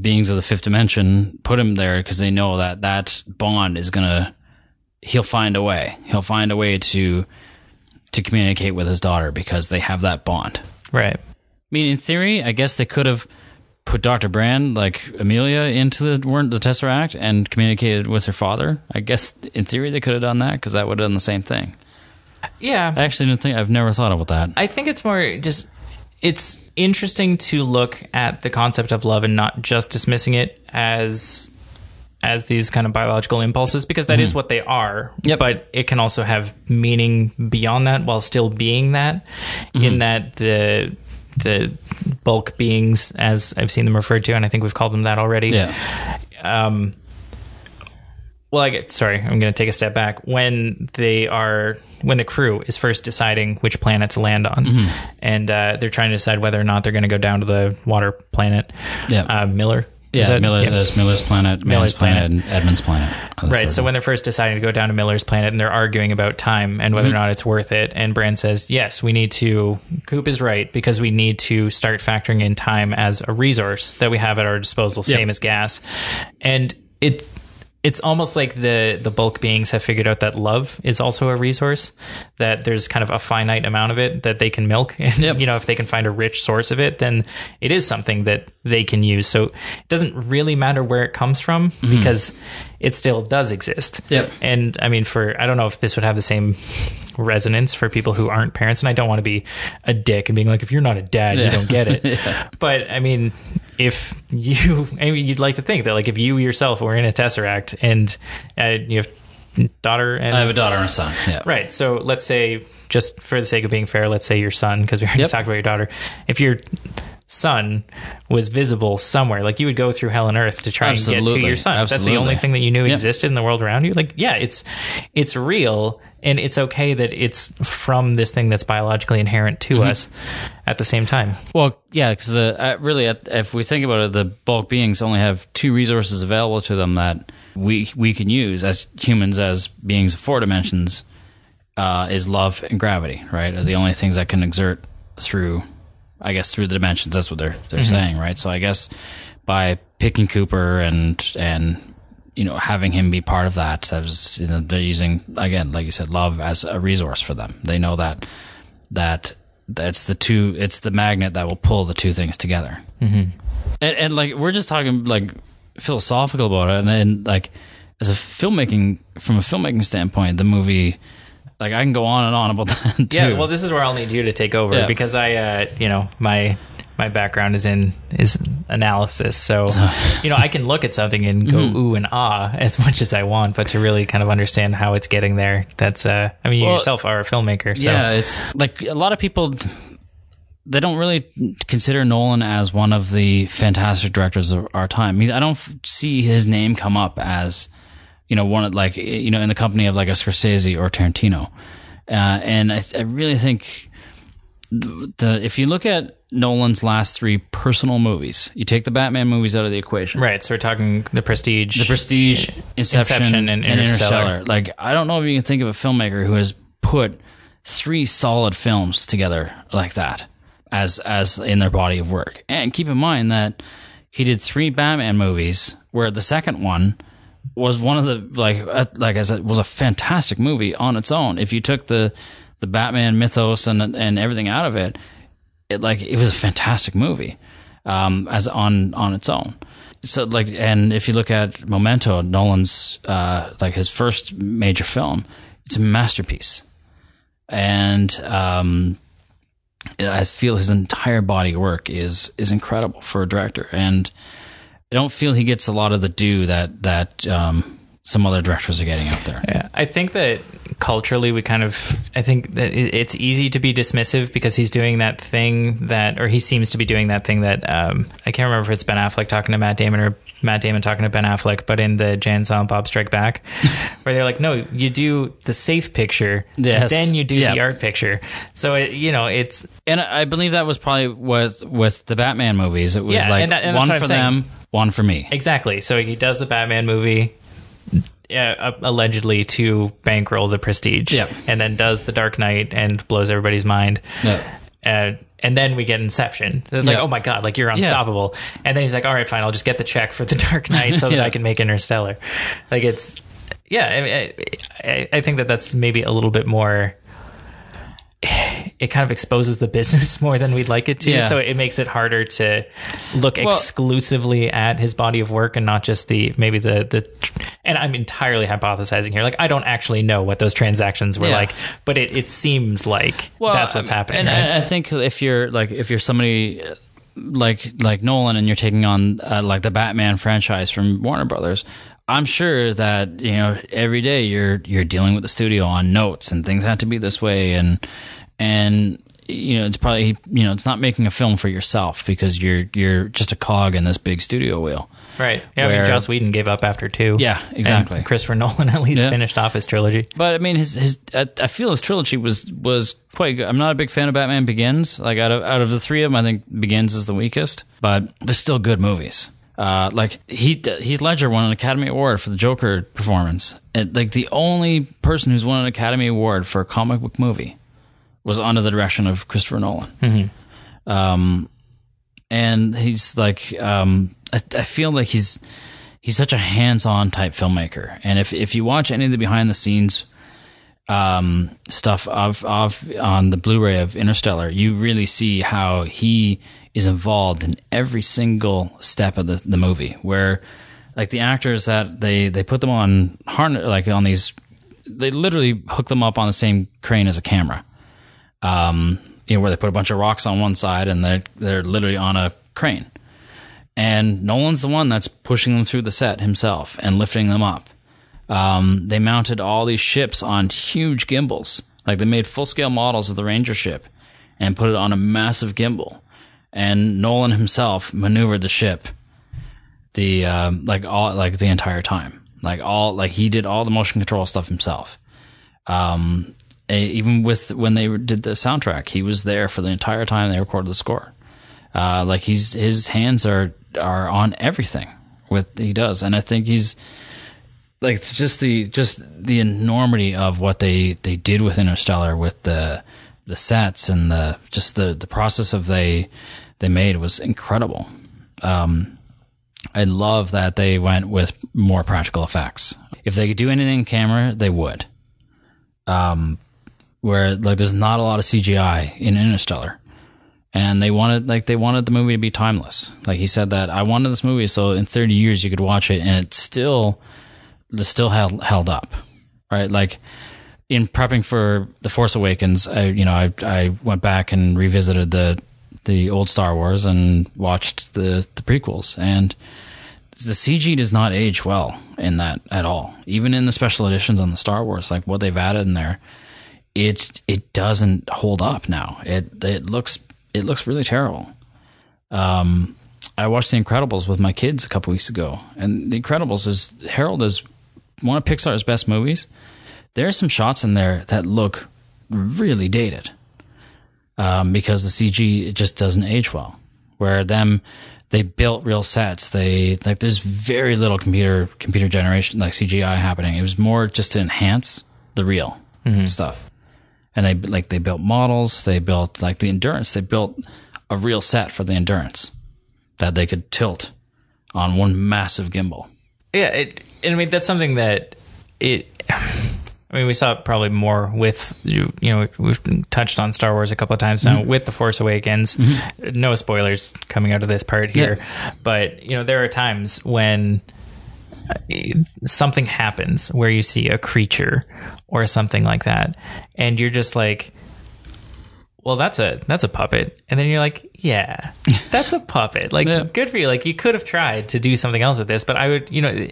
beings of the fifth dimension put him there because they know that that bond is gonna. He'll find a way. He'll find a way to to communicate with his daughter because they have that bond. right. I mean, in theory, I guess they could have put Doctor Brand, like Amelia, into the weren't the Tesseract and communicated with her father. I guess in theory they could have done that because that would have done the same thing. Yeah. I actually didn't think I've never thought about that. I think it's more just it's interesting to look at the concept of love and not just dismissing it as as these kind of biological impulses because that is what they are. Yep. But it can also have meaning beyond that while still being that in that the the bulk beings as I've seen them referred to and I think we've called them that already. Yeah. um, well, I get sorry. I'm going to take a step back. When they are, when the crew is first deciding which planet to land on, Mm-hmm. and uh, they're trying to decide whether or not they're going to go down to the water planet. Yeah. uh, Miller. Yeah, that- Miller, yeah. there's Miller's planet, Miller's planet, planet. and Edmunds' planet. Right. So when they're first deciding to go down to Miller's planet and they're arguing about time and whether or not it's worth it, and Brand says, yes, we need to, Coop is right, because we need to start factoring in time as a resource that we have at our disposal, same as gas. And it, it's almost like the the bulk beings have figured out that love is also a resource that there's kind of a finite amount of it that they can milk. And Yep. you know if they can find a rich source of it then it is something that they can use. So it doesn't really matter where it comes from mm-hmm. because it still does exist. Yep. and i mean for i don't know if this would have the same resonance for people who aren't parents and i don't want to be a dick and being like if you're not a dad you don't get it. But i mean if you i mean you'd like to think that like if you yourself were in a tesseract and uh, you have daughter and I have a daughter and a son. Yeah. Right. So let's say, just for the sake of being fair, let's say your son, because we already Yep. talked about your daughter. If your son was visible somewhere. Like you would go through hell and earth to try and get to your son. That's the only thing that you knew Yep. existed in the world around you. Like, yeah, it's it's real, and it's okay that it's from this thing that's biologically inherent to Mm-hmm. us. At the same time, Well, yeah, because uh, really, at- if we think about it, the bulk beings only have two resources available to them that we we can use as humans, as beings of four dimensions, uh, is love and gravity. Right, are the only things that can exert through, I guess, through the dimensions. That's what they're they're saying, right? So I guess by picking Cooper and and you know having him be part of that, that was, you know, they're using again, like you said, love as a resource for them. They know that that that's the two it's the magnet that will pull the two things together mm-hmm. and, and like we're just talking like philosophical about it and, and like as a filmmaking from a filmmaking standpoint the movie like i can go on and on about that too yeah. Well, this is where I'll need you to take over Yeah. because I, uh, you know, my my background is in is analysis, so you know I can look at something and go Mm-hmm. ooh and ah as much as I want, but to really kind of understand how it's getting there, that's uh, I mean, you Well, yourself are a filmmaker, so. yeah it's like a lot of people they don't really consider nolan as one of the fantastic directors of our time. He's, i don't f- see his name come up as you know one of like you know in the company of like a scorsese or tarantino. Uh, and I, I really think the if you look at Nolan's last three personal movies, you take the Batman movies out of the equation. right. So we're talking the Prestige, The Prestige, Inception, Inception and, and Interstellar. Interstellar. Like I don't know if you can think of a filmmaker who has put three solid films together like that as as in their body of work. And keep in mind that he did three Batman movies, where the second one was one of the like uh, like as it was a fantastic movie on its own. If you took the the Batman mythos and and everything out of it, it like it was a fantastic movie um, as on on its own. So like, and if you look at Memento, Nolan's uh, like his first major film, it's a masterpiece, and um, I feel his entire body work is is incredible for a director, and I don't feel he gets a lot of the due that that um, some other directors are getting out there. Yeah, I think that culturally we kind of I think that it's easy to be dismissive because he's doing that thing that or he seems to be doing that thing that um, I can't remember if it's Ben Affleck talking to Matt Damon or Matt Damon talking to Ben Affleck, but in the Jay and Silent Bob Strike Back, where they're like, no, you do the safe picture, Yes. then you do Yeah. the art picture. So it, you know, it's And I believe that was probably with with the Batman movies. It was Yeah, like and that- and one for saying. them, one for me. Exactly. So he does the Batman movie, uh, allegedly to bankroll the Prestige, Yeah. and then does the Dark Knight and blows everybody's mind. Yeah. Uh, and then we get Inception. It's like, Yeah. oh my god, like you're unstoppable. And then he's like, all right, fine, I'll just get the check for the Dark Knight so that I can make Interstellar. Like it's, yeah, I, mean, I, I- I think that that's maybe a little bit more. It kind of exposes the business more than we'd like it to, Yeah. so it makes it harder to look exclusively at his body of work and not just the maybe the the. And I'm entirely hypothesizing here. Like I don't actually know what those transactions were Yeah. like, but it, it seems like that's what's happening. And right? I, I think if you're like if you're somebody uh, like like Nolan and you're taking on uh, like the Batman franchise from Warner Brothers, I'm sure that you know every day you're you're dealing with the studio on notes and things have to be this way and and you know it's probably you know it's not making a film for yourself because you're you're just a cog in this big studio wheel. Right. Yeah, I mean, Joss Whedon gave up after two. Yeah, exactly. And Christopher Nolan at least Yeah. finished off his trilogy. But I mean, his his I, I feel his trilogy was was quite good. I'm not a big fan of Batman Begins. Like out of out of the three of them, I think Begins is the weakest, but they're still good movies. Uh, like he Heath Ledger won an Academy Award for the Joker performance. And, like the only person who's won an Academy Award for a comic book movie was under the direction of Christopher Nolan. Um, and he's like, um, I, I feel like he's he's such a hands-on type filmmaker. And if if you watch any of the behind the scenes um, stuff of of on the Blu-ray of Interstellar, you really see how he is involved in every single step of the the movie. Where like the actors that they they put them on harness like on these they literally hook them up on the same crane as a camera. Um, you know, where they put a bunch of rocks on one side and they're they're literally on a crane. And Nolan's the one that's pushing them through the set himself and lifting them up. Um, they mounted all these ships on huge gimbals. Like they made full scale models of the Ranger ship and put it on a massive gimbal. And Nolan himself maneuvered the ship the um, like all like the entire time. Like all like he did all the motion control stuff himself. Um, even with when they did the soundtrack, he was there for the entire time they recorded the score. Uh, like he's his hands are are on everything with he does, and I think he's like it's just the just the enormity of what they they did with Interstellar with the the sets and the just the the process of they they made was incredible. Um, I love that they went with more practical effects. If they could do anything in camera, they would. Um, where like there's not a lot of CGI in Interstellar, and they wanted like they wanted the movie to be timeless. Like he said that I wanted this movie so in 30 years you could watch it and it still, it still held held up, right? Like in prepping for the Force Awakens, I you know I I went back and revisited the the old Star Wars and watched the the prequels and the CG does not age well in that at all. Even in the special editions on the Star Wars, like what they've added in there, it it doesn't hold up now. It it looks it looks really terrible. Um, I watched The Incredibles with my kids a couple weeks ago, and The Incredibles is Harold is one of Pixar's best movies. There are some shots in there that look really dated um, because the CG it just doesn't age well. Where them they built real sets. They like there's very little computer computer generation like CGI happening. It was more just to enhance the real stuff. And they like they built models. They built like the endurance. They built a real set for the endurance that they could tilt on one massive gimbal. Yeah, it, and I mean that's something that it. I mean, we saw it probably more with you. You know, we've touched on Star Wars a couple of times now with the Force Awakens. No spoilers coming out of this part here, but you know, there are times when uh, something happens where you see a creature or something like that, and you're just like. Well, that's a that's a puppet, and then you're like, yeah, that's a puppet. Like, Yeah. good for you. Like, you could have tried to do something else with this, but I would, you know,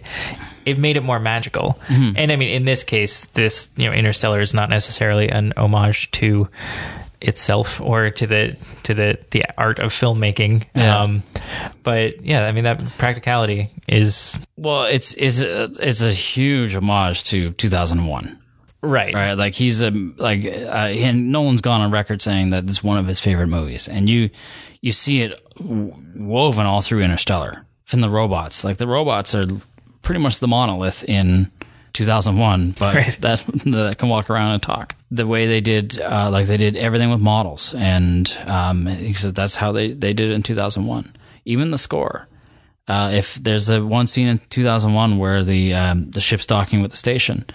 it made it more magical. And I mean, in this case, this you know, Interstellar is not necessarily an homage to itself or to the to the the art of filmmaking. Yeah. Um, but yeah, I mean, that practicality is Well, it's a, it's a huge homage to 2001. right. right? Like he's a like, uh, and Nolan's gone on record saying that it's one of his favorite movies, and you you see it w- woven all through Interstellar from the robots. Like the robots are pretty much the monolith in 2001, but Right. that that can walk around and talk. The way they did, uh, like they did everything with models, and um, that's how they they did it in 2001. Even the score. Uh, if there's a one scene in 2001 where the um, the ship's docking with the station,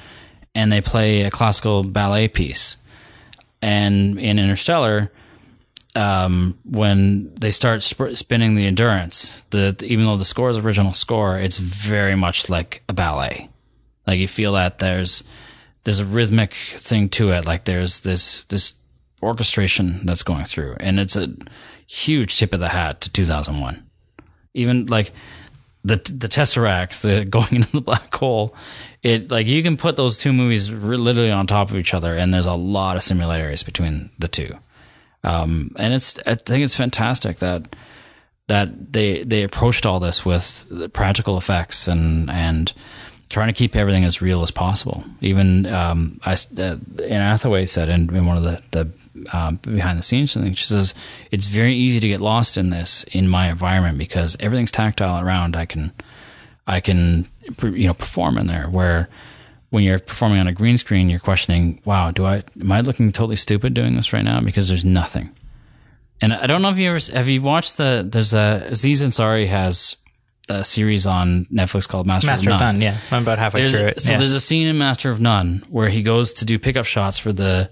and they play a classical ballet piece, and in Interstellar, um, when they start sp- spinning the endurance, the even though the score is original score, it's very much like a ballet. Like you feel that there's there's a rhythmic thing to it. Like there's this this orchestration that's going through, and it's a huge tip of the hat to 2001. Even like the the Tesseract, the going into the black hole, it like you can put those two movies literally on top of each other, and there's a lot of similarities between the two. Um, and it's I think it's fantastic that that they they approached all this with practical effects and and trying to keep everything as real as possible. Even um, I uh, Anne Hathaway said in, in one of the the um, behind the scenes she says it's very easy to get lost in this in my environment because everything's tactile around. I can I can you know perform in there where when you're performing on a green screen, you're questioning, wow, do I am I looking totally stupid doing this right now because there's nothing. And I don't know if you ever have you watched the there's a Aziz Ansari has a series on Netflix called Master, Master of of None. None. Yeah, I'm about halfway There's- through it. So yeah. there's a scene in Master of None where he goes to do pickup shots for the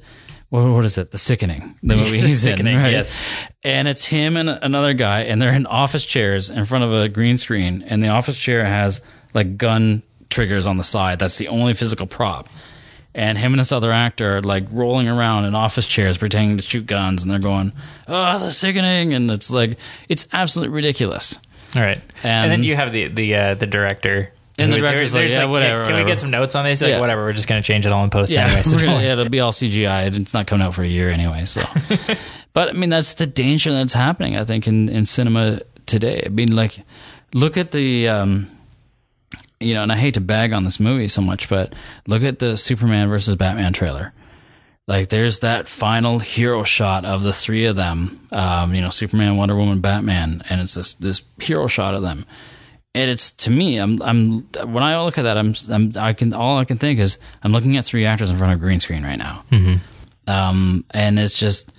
what, what is it? The Sickening, the movie he's Sickening, in, right? yes. And it's him and another guy, and they're in office chairs in front of a green screen, and the office chair has like gun triggers on the side. That's the only physical prop. And him and this other actor are like rolling around in office chairs pretending to shoot guns, and they're going, "Oh, the sickening!" And it's like it's absolutely ridiculous. All right, and, And- then you have the the uh, the director. And the director's they're like, "Yeah, whatever, "Hey, Can we get some notes on this? Like, Yeah. whatever. We're just going to change it all in post Yeah, anyway. So gonna- yeah, it'll be all CGI. It's not coming out for a year anyway. So, But I mean, that's the danger that's happening. I think in in cinema today. I mean, like, look at the. Um, you know, and I hate to bag on this movie so much, but look at the Superman versus Batman trailer. Like, there's that final hero shot of the three of them. Um, you know, Superman, Wonder Woman, Batman, and it's this this hero shot of them. And it's to me, I'm I'm when I look at that, I'm I'm I can all I can think is I'm looking at three actors in front of a green screen right now. Um, and it's just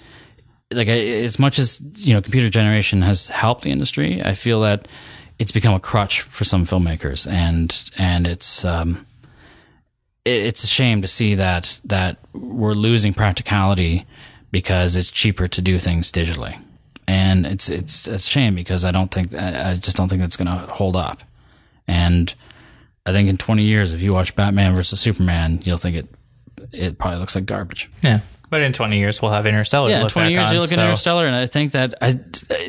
like I, as much as you know, computer generation has helped the industry. I feel that it's become a crutch for some filmmakers, and and it's um, it, it's a shame to see that that we're losing practicality because it's cheaper to do things digitally, and it's it's it's a shame because I don't think I, I just don't think it's going to hold up, and I think in twenty years, if you watch Batman versus Superman, you'll think it it probably looks like garbage. Yeah. But in 20 years, we'll have Interstellar. Yeah, in look twenty back years on, you look at Interstellar, and I think that I,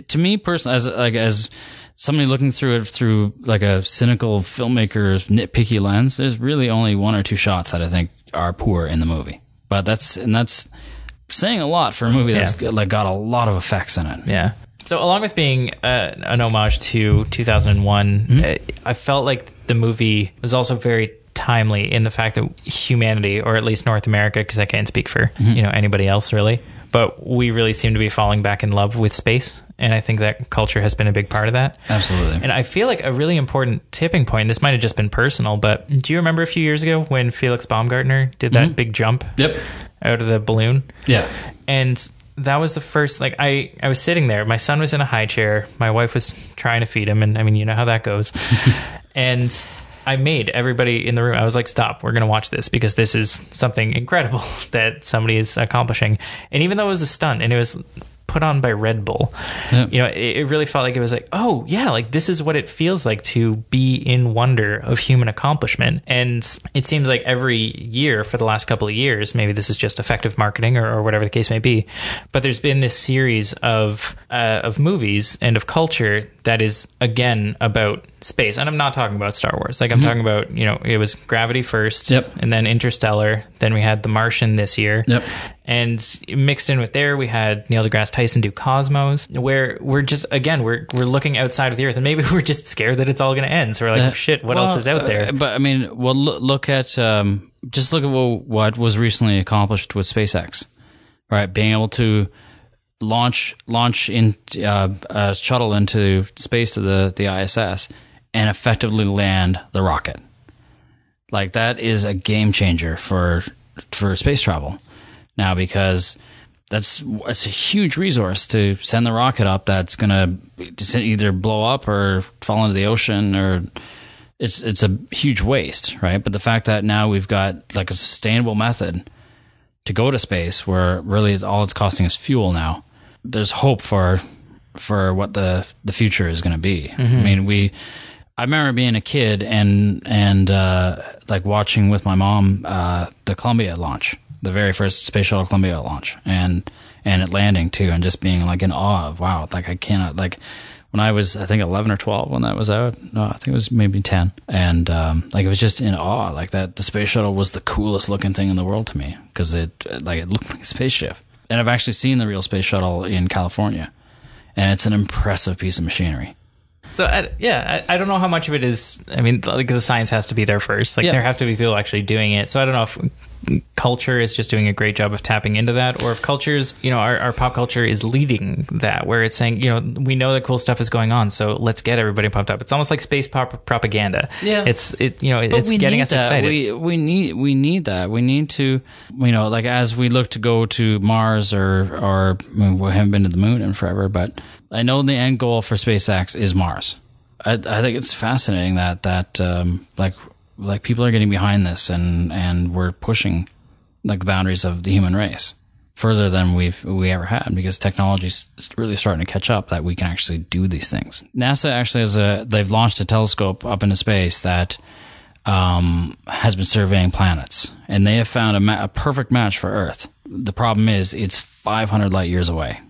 to me personally, as like as somebody looking through it through like a cynical filmmaker's nitpicky lens, there's really only one or two shots that I think are poor in the movie. But that's and that's saying a lot for a movie that's like got a lot of effects in it. Yeah. So, along with being uh, an homage to 2001, Mm-hmm. uh, I felt like the movie was also very timely in the fact that humanity, or at least North America, because I can't speak for Mm-hmm. you know anybody else really, but we really seem to be falling back in love with space, and I think that culture has been a big part of that. Absolutely. And I feel like a really important tipping point. This might have just been personal, but do you remember a few years ago when Felix Baumgartner did Mm-hmm. that big jump yep. out of the balloon? Yeah. and that was the first like i i was sitting there my son was in a high chair my wife was trying to feed him and i mean you know how that goes and i made everybody in the room i was like stop we're going to watch this because this is something incredible that somebody is accomplishing and even though it was a stunt and it was put on by red bull Yeah. you know it, it really felt like it was like oh yeah like this is what it feels like to be in wonder of human accomplishment and it seems like every year for the last couple of years maybe this is just effective marketing or, or whatever the case may be but there's been this series of uh, of movies and of culture that is again about space and i'm not talking about star wars like i'm talking about you know it was gravity first Yep. and then interstellar then we had the martian this year Yep. and mixed in with there, we had Neil deGrasse Tyson do Cosmos, where we're just again we're we're looking outside of the Earth, and maybe we're just scared that it's all going to end. So we're like, Uh, shit, what well, else is out uh, there? but I mean, well, look, look at um, just look at what, what was recently accomplished with SpaceX, right? Being able to launch launch in uh, a shuttle into space to the the ISS and effectively land the rocket. Like that is a game changer for for space travel now because that's it's a huge resource to send the rocket up that's going to either blow up or fall into the ocean or it's it's a huge waste, right? But the fact that now we've got like a sustainable method to go to space where really it's, all it's costing is fuel now. There's hope for for what the the future is going to be. I mm-hmm. mean, we I remember being a kid and and uh, like watching with my mom uh, the Columbia launch, the very first space shuttle Columbia launch, and and it landing too, and just being like in awe of wow, like I cannot like when I was I think eleven or twelve when that was out. No, I think it was maybe ten, and um, like it was just in awe, like that the space shuttle was the coolest looking thing in the world to me because it like it looked like a spaceship, and I've actually seen the real space shuttle in California, and it's an impressive piece of machinery. So I, yeah, I, I don't know how much of it is. I mean, like the science has to be there first. Like Yeah. there have to be people actually doing it. So I don't know if culture is just doing a great job of tapping into that, or if culture's, you know, our, our pop culture is leading that, where it's saying, you know, we know that cool stuff is going on, so let's get everybody pumped up. It's almost like space pop propaganda. Yeah. it's it, you know, it, it's getting us that. excited. We we need we need that. We need to, you know, like as we look to go to Mars or or I mean, we haven't been to the moon in forever, but I know the end goal for SpaceX is Mars. I, I think it's fascinating that that um, like like people are getting behind this and and we're pushing like the boundaries of the human race further than we've we ever had because technology's really starting to catch up that we can actually do these things. NASA actually has a they've launched a telescope up into space that um, has been surveying planets, and they have found a, ma- a perfect match for Earth. The problem is it's 500 light years away.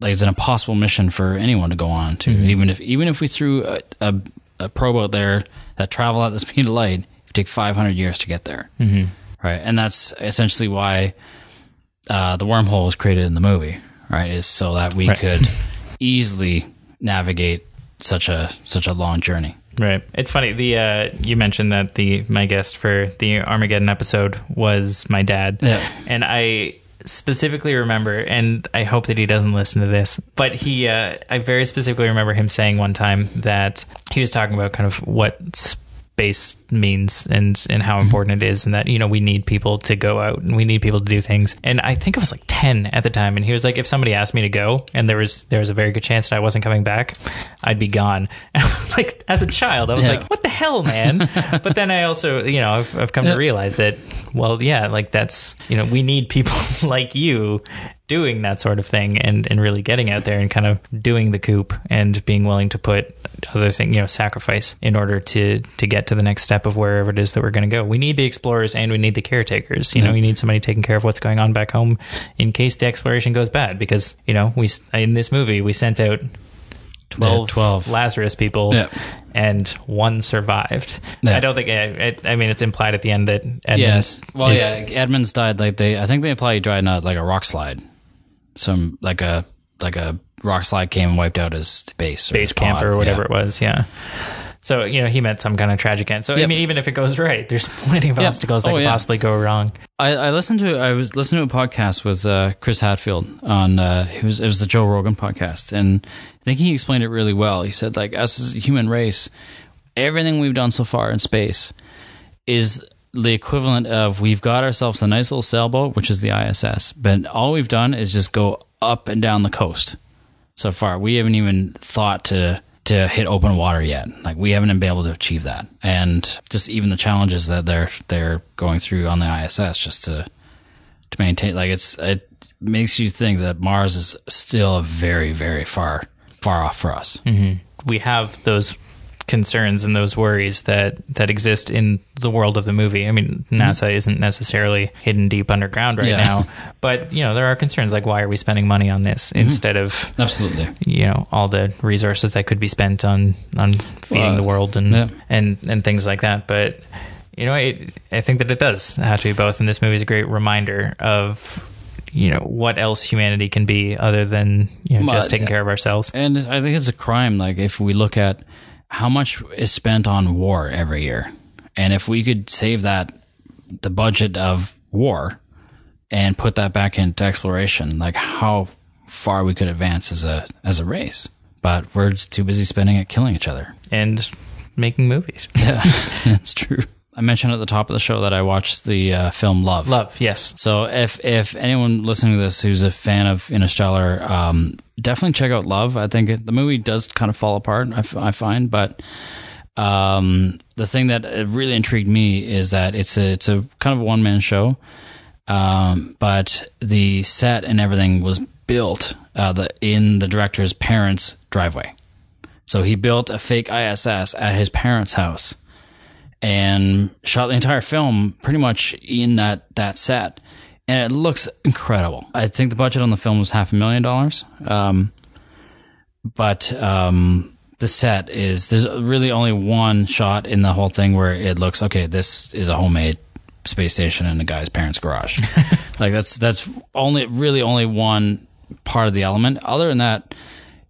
Like it's an impossible mission for anyone to go on to. Even if even if we threw a, a, a probe out there that travel at the speed of light, it would take 500 years to get there. Mm-hmm. Right, and that's essentially why uh, the wormhole was created in the movie. right? Is so that we Right. could easily navigate such a such a long journey. Right. It's funny. The uh, you mentioned that the my guest for the Armageddon episode was my dad, Yeah. and I specifically remember, and I hope that he doesn't listen to this, but he, uh, I very specifically remember him saying one time that he was talking about kind of what space means and and how important it is, and that you know we need people to go out and we need people to do things. And I think I was like ten at the time, and he was like, if somebody asked me to go, and there was there was a very good chance that I wasn't coming back, I'd be gone. And I'm like as a child, I was Yeah. like, what the hell, man? but then I also, you know, I've, I've come to realize that, well, yeah, like that's, you know, we need people like you doing that sort of thing and, and really getting out there and kind of doing the coop and being willing to put other thing, you know, sacrifice in order to, to get to the next step of wherever it is that we're going to go. We need the explorers and we need the caretakers. You know, we mm-hmm. need somebody taking care of what's going on back home in case the exploration goes bad because, you know, we, in this movie, we sent out 12, 12. Lazarus people Yeah. and one survived. Yeah. I don't think. I, I, I mean, it's implied at the end that Yeah. Edmunds. Well, yeah. Edmunds died like they. I think they probably died in a, like a rock slide. Some like a like a rock slide came and wiped out his base or base his camp pod. or whatever Yeah. it was. Yeah. So you know he met some kind of tragic end. So I mean, even if it goes right, there's plenty of Yep. obstacles that Oh, could yeah. possibly go wrong. I, I listened to I was listening to a podcast with uh, Chris Hadfield on uh, it was it was the Joe Rogan podcast, and I think he explained it really well. He said like us as a human race, everything we've done so far in space is the equivalent of we've got ourselves a nice little sailboat, which is the ISS, but all we've done is just go up and down the coast so far. We haven't even thought to to hit open water yet. Like we haven't been able to achieve that, and just even the challenges that they're they're going through on the ISS just to to maintain. Like it's it makes you think that Mars is still very very far far off for us. Mm-hmm. We have those concerns and those worries that that exist in the world of the movie. I mean, mm-hmm. NASA isn't necessarily hidden deep underground right Yeah. now, but you know there are concerns like why are we spending money on this mm-hmm. instead of Absolutely. you know all the resources that could be spent on on feeding Well, the world and yeah. and and things like that but you know it, i think that it does have to be both and this movie is a great reminder of you know what else humanity can be other than you know just taking care of ourselves And I think it's a crime. Like if we look at how much is spent on war every year, and if we could save that, the budget of war, and put that back into exploration, like how far we could advance as a as a race. But we're too busy spending it killing each other. and making movies Yeah, it's true. I mentioned at the top of the show that I watched the uh, film Love. love yes So if if anyone listening to this who's a fan of Interstellar, um, definitely check out Love. I think it, the movie does kind of fall apart. I, f- I find, but um, the thing that really intrigued me is that it's a it's a kind of a one man show, um, but the set and everything was built uh, the, in the director's parents' driveway. So he built a fake ISS at his parents' house and shot the entire film pretty much in that that set, and it looks incredible. I think the budget on the film was half a million dollars, um, but um, the set is there's really only one shot in the whole thing where it looks okay. This is a homemade space station in a guy's parents' garage. like that's that's only really only one part of the element. Other than that,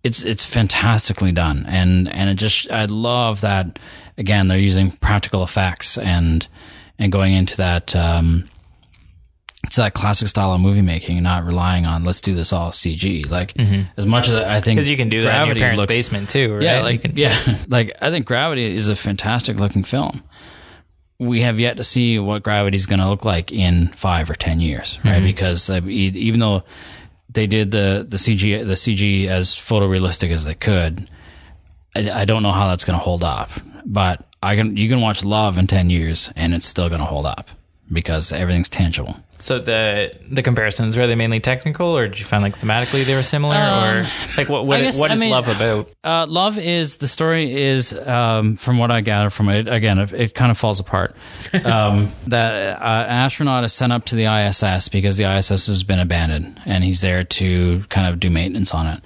it's it's fantastically done, and and it just I love that again they're using practical effects and and going into that um, it's that classic style of movie making, not relying on let's do this all CG. Like as much as I think because you can do that in your Gravity parents looks- basement too right yeah, like yeah, like I think Gravity is a fantastic looking film. We have yet to see what Gravity is going to look like in five or ten years, right? Because uh, even though they did the the CG the CG as photorealistic as they could, I, I don't know how that's going to hold up. But I can you can watch Love in ten years and it's still going to hold up because everything's tangible. so the the comparisons were they mainly technical or did you find like thematically they were similar or like what what, Um, guess- what I mean- love about Uh, love is the story is um, from what I gather from it. Again, it, it kind of falls apart. Um, that uh, an astronaut is sent up to the ISS because the ISS has been abandoned, and he's there to kind of do maintenance on it,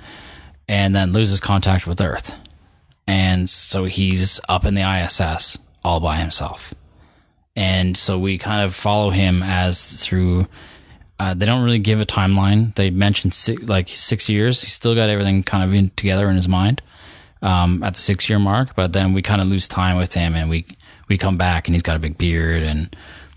and then loses contact with Earth, and so he's up in the ISS all by himself, and so we kind of follow him as through Uh, they don't really give a timeline. They mention six, like six years. He's still got everything kind of in, together in his mind um, at the six year mark. But then we kind of lose time with him, and we we come back, and he's got a big beard, and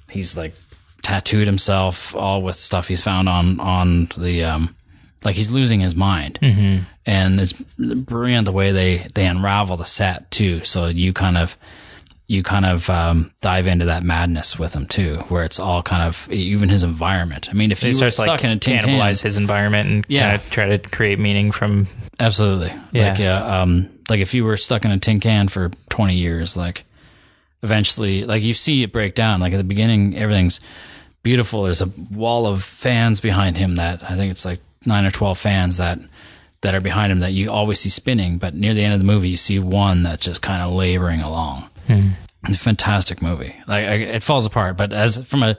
he's like tattooed himself all with stuff he's found on on the um, like he's losing his mind. Mm-hmm. And it's brilliant the way they they unravel the set too. So you kind of you kind of um, dive into that madness with him too, where it's all kind of even his environment. I mean, if He starts stuck like in a tin cannibalize can, his environment and Yeah. kind of try to create meaning from. absolutely, Yeah. like yeah, um, like if you were stuck in a tin can for twenty years, like eventually, like you see it break down. Like at the beginning, everything's beautiful. There's a wall of fans behind him that I think it's like nine or twelve fans that that are behind him that you always see spinning. But near the end of the movie, you see one that's just kind of laboring along. Hmm. It's a fantastic movie. Like I, it falls apart, but as from a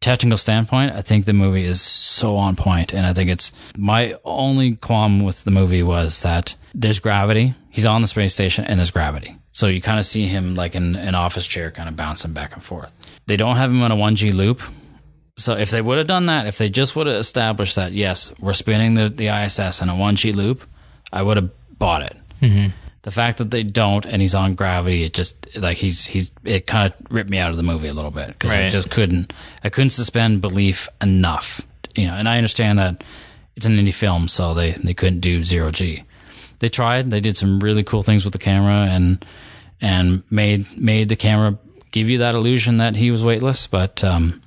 technical standpoint, I think the movie is so on point, and I think it's my only qualm with the movie was that there's gravity. He's on the space station, and there's gravity. So you kind of see him like in an office chair, kind of bouncing back and forth. They don't have him on a one G loop. So if they would have done that, if they just would have established that, yes, we're spinning the, the ISS in a one G loop, I would have bought it. The fact that they don't and he's on gravity, it just like he's he's it kind of ripped me out of the movie a little bit because I just couldn't I couldn't suspend belief enough, you know. And I understand that it's an indie film, so they they couldn't do zero G. They tried. They did some really cool things with the camera and and made made the camera give you that illusion that he was weightless. But um,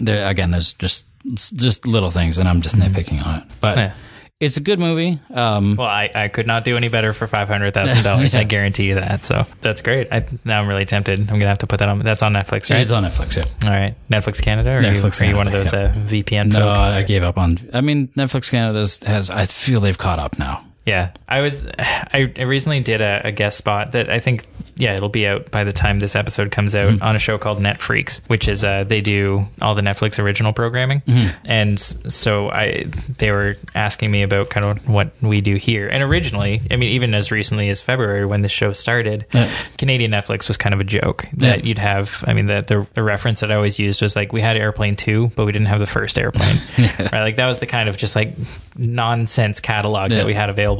there again, there's just just little things, and I'm just nitpicking on it. But Yeah. it's a good movie. Um, Well, I, I could not do any better for five hundred thousand dollars. Yeah. I guarantee you that. So that's great. I, now I'm really tempted. I'm gonna have to put that on. That's on Netflix, right? It's on Netflix. Yeah. All right, Netflix Canada. Or Netflix are you, are you one of Canada, those uh, VPN? No? I gave up on. I mean, Netflix Canada has. I feel they've caught up now. Yeah, I was. I, I recently did a, a guest spot that I think. Yeah, it'll be out by the time this episode comes out on a show called Net Freaks, which is uh, they do all the Netflix original programming, and so I they were asking me about kind of what we do here. And originally, I mean, even as recently as February when the show started, Yeah. Canadian Netflix was kind of a joke that Yeah. you'd have. I mean, the, the the reference that I always used was like we had Airplane Two, but we didn't have the first Airplane. right, like that was the kind of just like nonsense catalog Yeah. that we had available.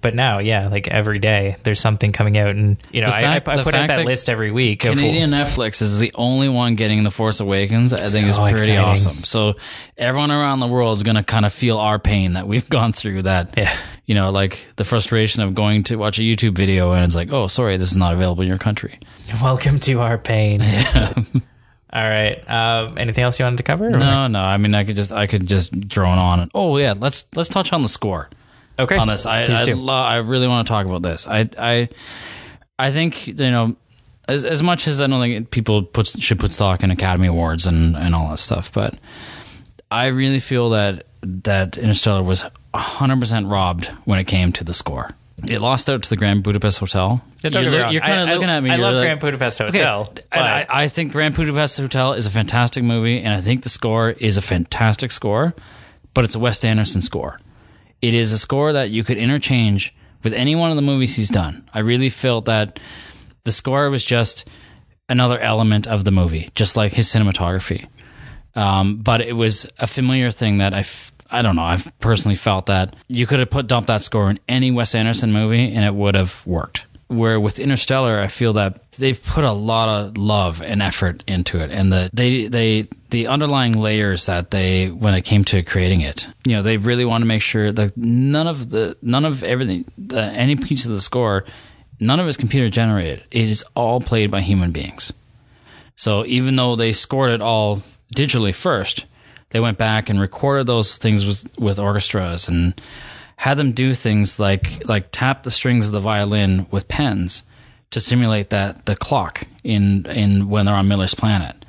But now, yeah, like every day there's something coming out, and you know, The I, I, I put out that, that list every week. of- Canadian Netflix is the only one getting The Force Awakens. I think So is pretty exciting. awesome. So everyone around the world is going to kind of feel our pain that we've gone through. That Yeah. you know, like the frustration of going to watch a YouTube video and it's like, oh, sorry, this is not available in your country. Welcome to our pain. All right. Um, anything else you wanted to cover? or- No, no. I mean, I could just, I could just drone on. Oh yeah, let's let's touch on the score. Okay. on this. I Please I, lo- I really want to talk about this. I I I think you know as as much as I don't think people put should put stock in Academy Awards and and all that stuff, but I really feel that that Interstellar was 100% robbed when it came to the score. It lost out to the Grand Budapest Hotel. Yeah, don't you're get me you're kind of I- I- looking at me. I love like- Grand Budapest Hotel. Okay, and I, I think Grand Budapest Hotel is a fantastic movie, and I think the score is a fantastic score, but it's a Wes Anderson score. It is a score that you could interchange with any one of the movies he's done. I really felt that the score was just another element of the movie, just like his cinematography. Um, but it was a familiar thing that I, f- I don't know. I've personally felt that you could have put dumped that score in any Wes Anderson movie and it would have worked. Where with Interstellar, I feel that they've put a lot of love and effort into it, and the they they the underlying layers that they when it came to creating it, you know, they really want to make sure that none of the none of everything, the, any piece of the score, none of it is computer generated. It is all played by human beings. So even though they scored it all digitally first, they went back and recorded those things with, with orchestras and had them do things like like tap the strings of the violin with pens to simulate that the clock in in when they're on Miller's planet.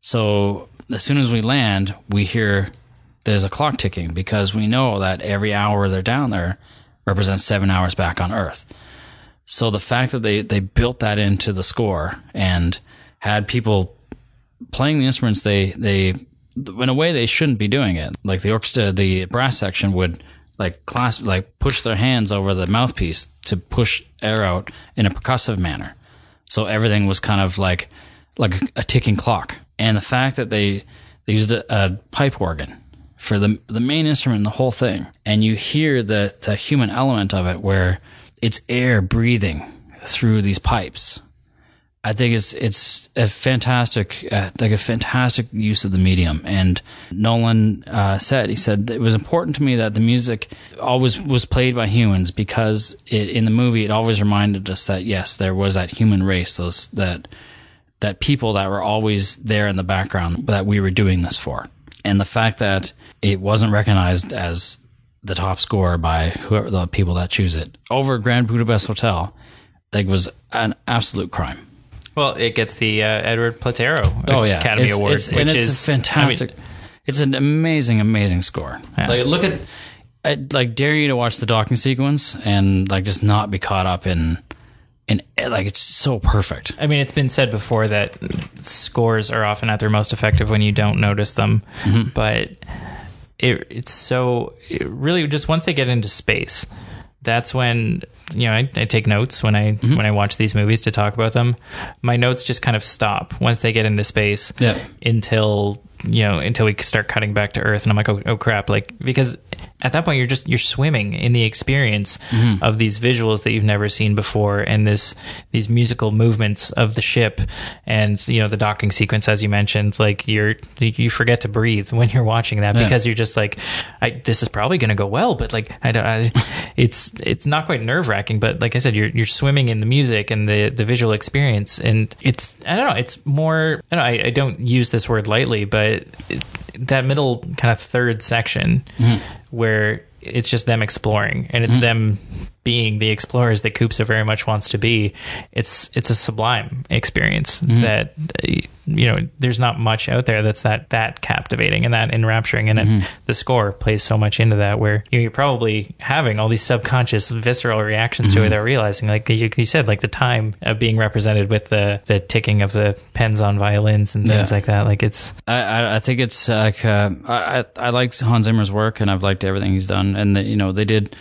So as soon as we land, we hear there's a clock ticking because we know that every hour they're down there represents seven hours back on Earth. So the fact that they, they built that into the score and had people playing the instruments they they in a way they shouldn't be doing it. Like the orchestra the brass section would like class like push their hands over the mouthpiece to push air out in a percussive manner. So everything was kind of like like a ticking clock. And the fact that they they used a, a pipe organ for the the main instrument in the whole thing, and you hear the the human element of it, where it's air breathing through these pipes. I think it's it's a fantastic, uh, like a fantastic use of the medium. And Nolan uh, said he said it was important to me that the music always was played by humans because it, in the movie it always reminded us that yes, there was that human race, those that that people that were always there in the background that we were doing this for. And the fact that it wasn't recognized as the top score by whoever the people that choose it over Grand Budapest Hotel, like was an absolute crime. Well, it gets the uh, Edward Platero Oh yeah, Academy it's, Award, it's, which and it's is a fantastic. I mean, it's an amazing, amazing score. Yeah. Like look at, I like dare you to watch the docking sequence and like just not be caught up in, in like it's so perfect. I mean, it's been said before that scores are often at their most effective when you don't notice them, Mm-hmm. but it, it's so it really just once they get into space, that's when you know I, I take notes when I Mm-hmm. when I watch these movies to talk about them. My notes just kind of stop once they get into space Yeah. until you know until we start cutting back to Earth, and I'm like, oh, oh crap! Like because at that point you're just you're swimming in the experience Mm-hmm. of these visuals that you've never seen before, and this these musical movements of the ship, and you know the docking sequence as you mentioned. Like you're you forget to breathe when you're watching that Yeah. because you're just like, I, this is probably going to go well, but like I don't. I, it's it's not quite nerve wracking, but like I said, you're you're swimming in the music and the the visual experience, and it's I don't know. It's more. I don't, know, I, I don't use this word lightly, but it, that middle kind of third section mm-hmm. where it's just them exploring and it's them being the explorers that Koopsa very much wants to be. It's it's a sublime experience that uh, you know there's not much out there that's that that captivating and that enrapturing and it, the score plays so much into that where you know, you're probably having all these subconscious visceral reactions to it without realizing like you, you said like the time of being represented with the the ticking of the pens on violins and things Yeah. like that like it's I, I, I think it's like uh, I I like Hans Zimmer's work and I've liked everything he's done and the, you know they did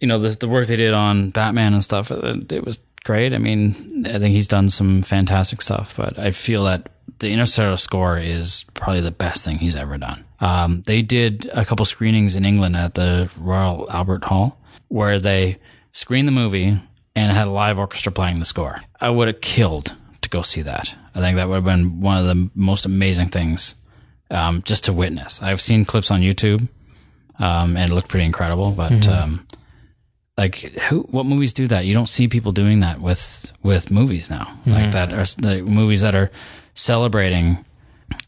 you know the the work they did on Batman and stuff it, it was great. I mean I think he's done some fantastic stuff but I feel that the Interstellar score is probably the best thing he's ever done. Um, they did a couple screenings in England at the Royal Albert Hall where they screened the movie and had a live orchestra playing the score. I would have killed to go see that. I think that would have been one of the most amazing things um, just to witness. I've seen clips on YouTube, um, and it looked pretty incredible. But um, like, who? What movies do that? You don't see people doing that with with movies now. Like that are the movies that are celebrating.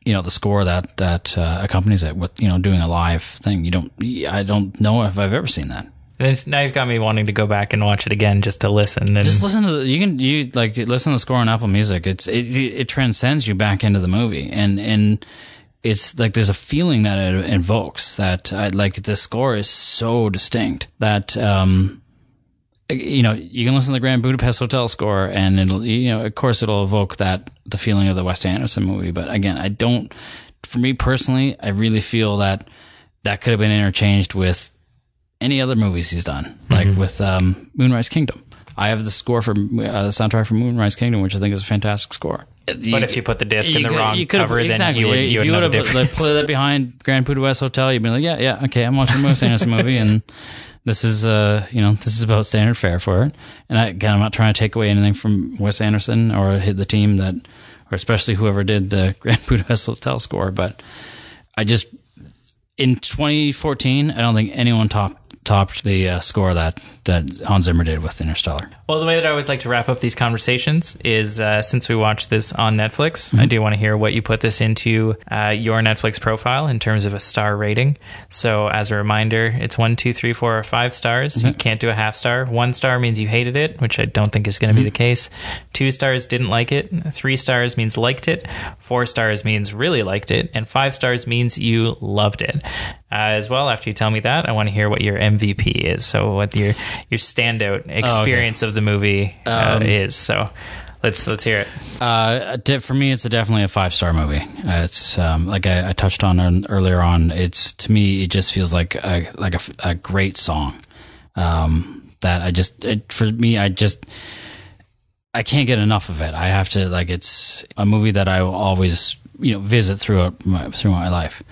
You know the score that that uh, accompanies it with you know doing a live thing. You don't. I don't know if I've ever seen that. And now you've got me wanting to go back and watch it again just to listen. And Just listen to the, you can you like listen to the score on Apple Music. It's it it transcends you back into the movie and and it's like there's a feeling that it invokes that I, like the score is so distinct that um you know you can listen to the Grand Budapest Hotel score and it'll you know of course it'll evoke that the feeling of the Wes Anderson movie. But again I don't for me personally I really feel that that could have been interchanged with any other movies he's done, like with um, Moonrise Kingdom. I have the score for uh, the soundtrack for Moonrise Kingdom, which I think is a fantastic score. but if you put the disc in the wrong could've- cover, then you would, you if would know the would've put, like, put that behind Grand Budapest Hotel, you'd be like, yeah, yeah, okay, I'm watching a Wes Anderson movie, and this is, uh, you know, this is about standard fare for it. And I, again, I'm not trying to take away anything from Wes Anderson or hit the team that, or especially whoever did the Grand Budapest Hotel score, but I just in 2014, I don't think anyone topped topped the uh, score that that Hans Zimmer did with Interstellar. Well, the way that I always like to wrap up these conversations is uh, since we watched this on Netflix, Mm-hmm. I do want to hear what you put this into uh, your Netflix profile in terms of a star rating. So, as a reminder, it's one, two, three, four, or five stars. Mm-hmm. You can't do a half star. One star means you hated it, which I don't think is going to Mm-hmm. be the case. Two stars didn't like it. Three stars means liked it. Four stars means really liked it. And five stars means you loved it. Uh, as well, after you tell me that, I want to hear what your MVP is. So, what your your standout experience of the movie uh, Um, is. So, let's let's hear it. Uh, for me, it's a definitely a five star movie. Uh, it's um, like I, I touched on earlier on. It's to me, it just feels like a like a, a great song. Um, that I just it, for me, I just I can't get enough of it. I have to like it's a movie that I will always you know visit throughout my, through my life.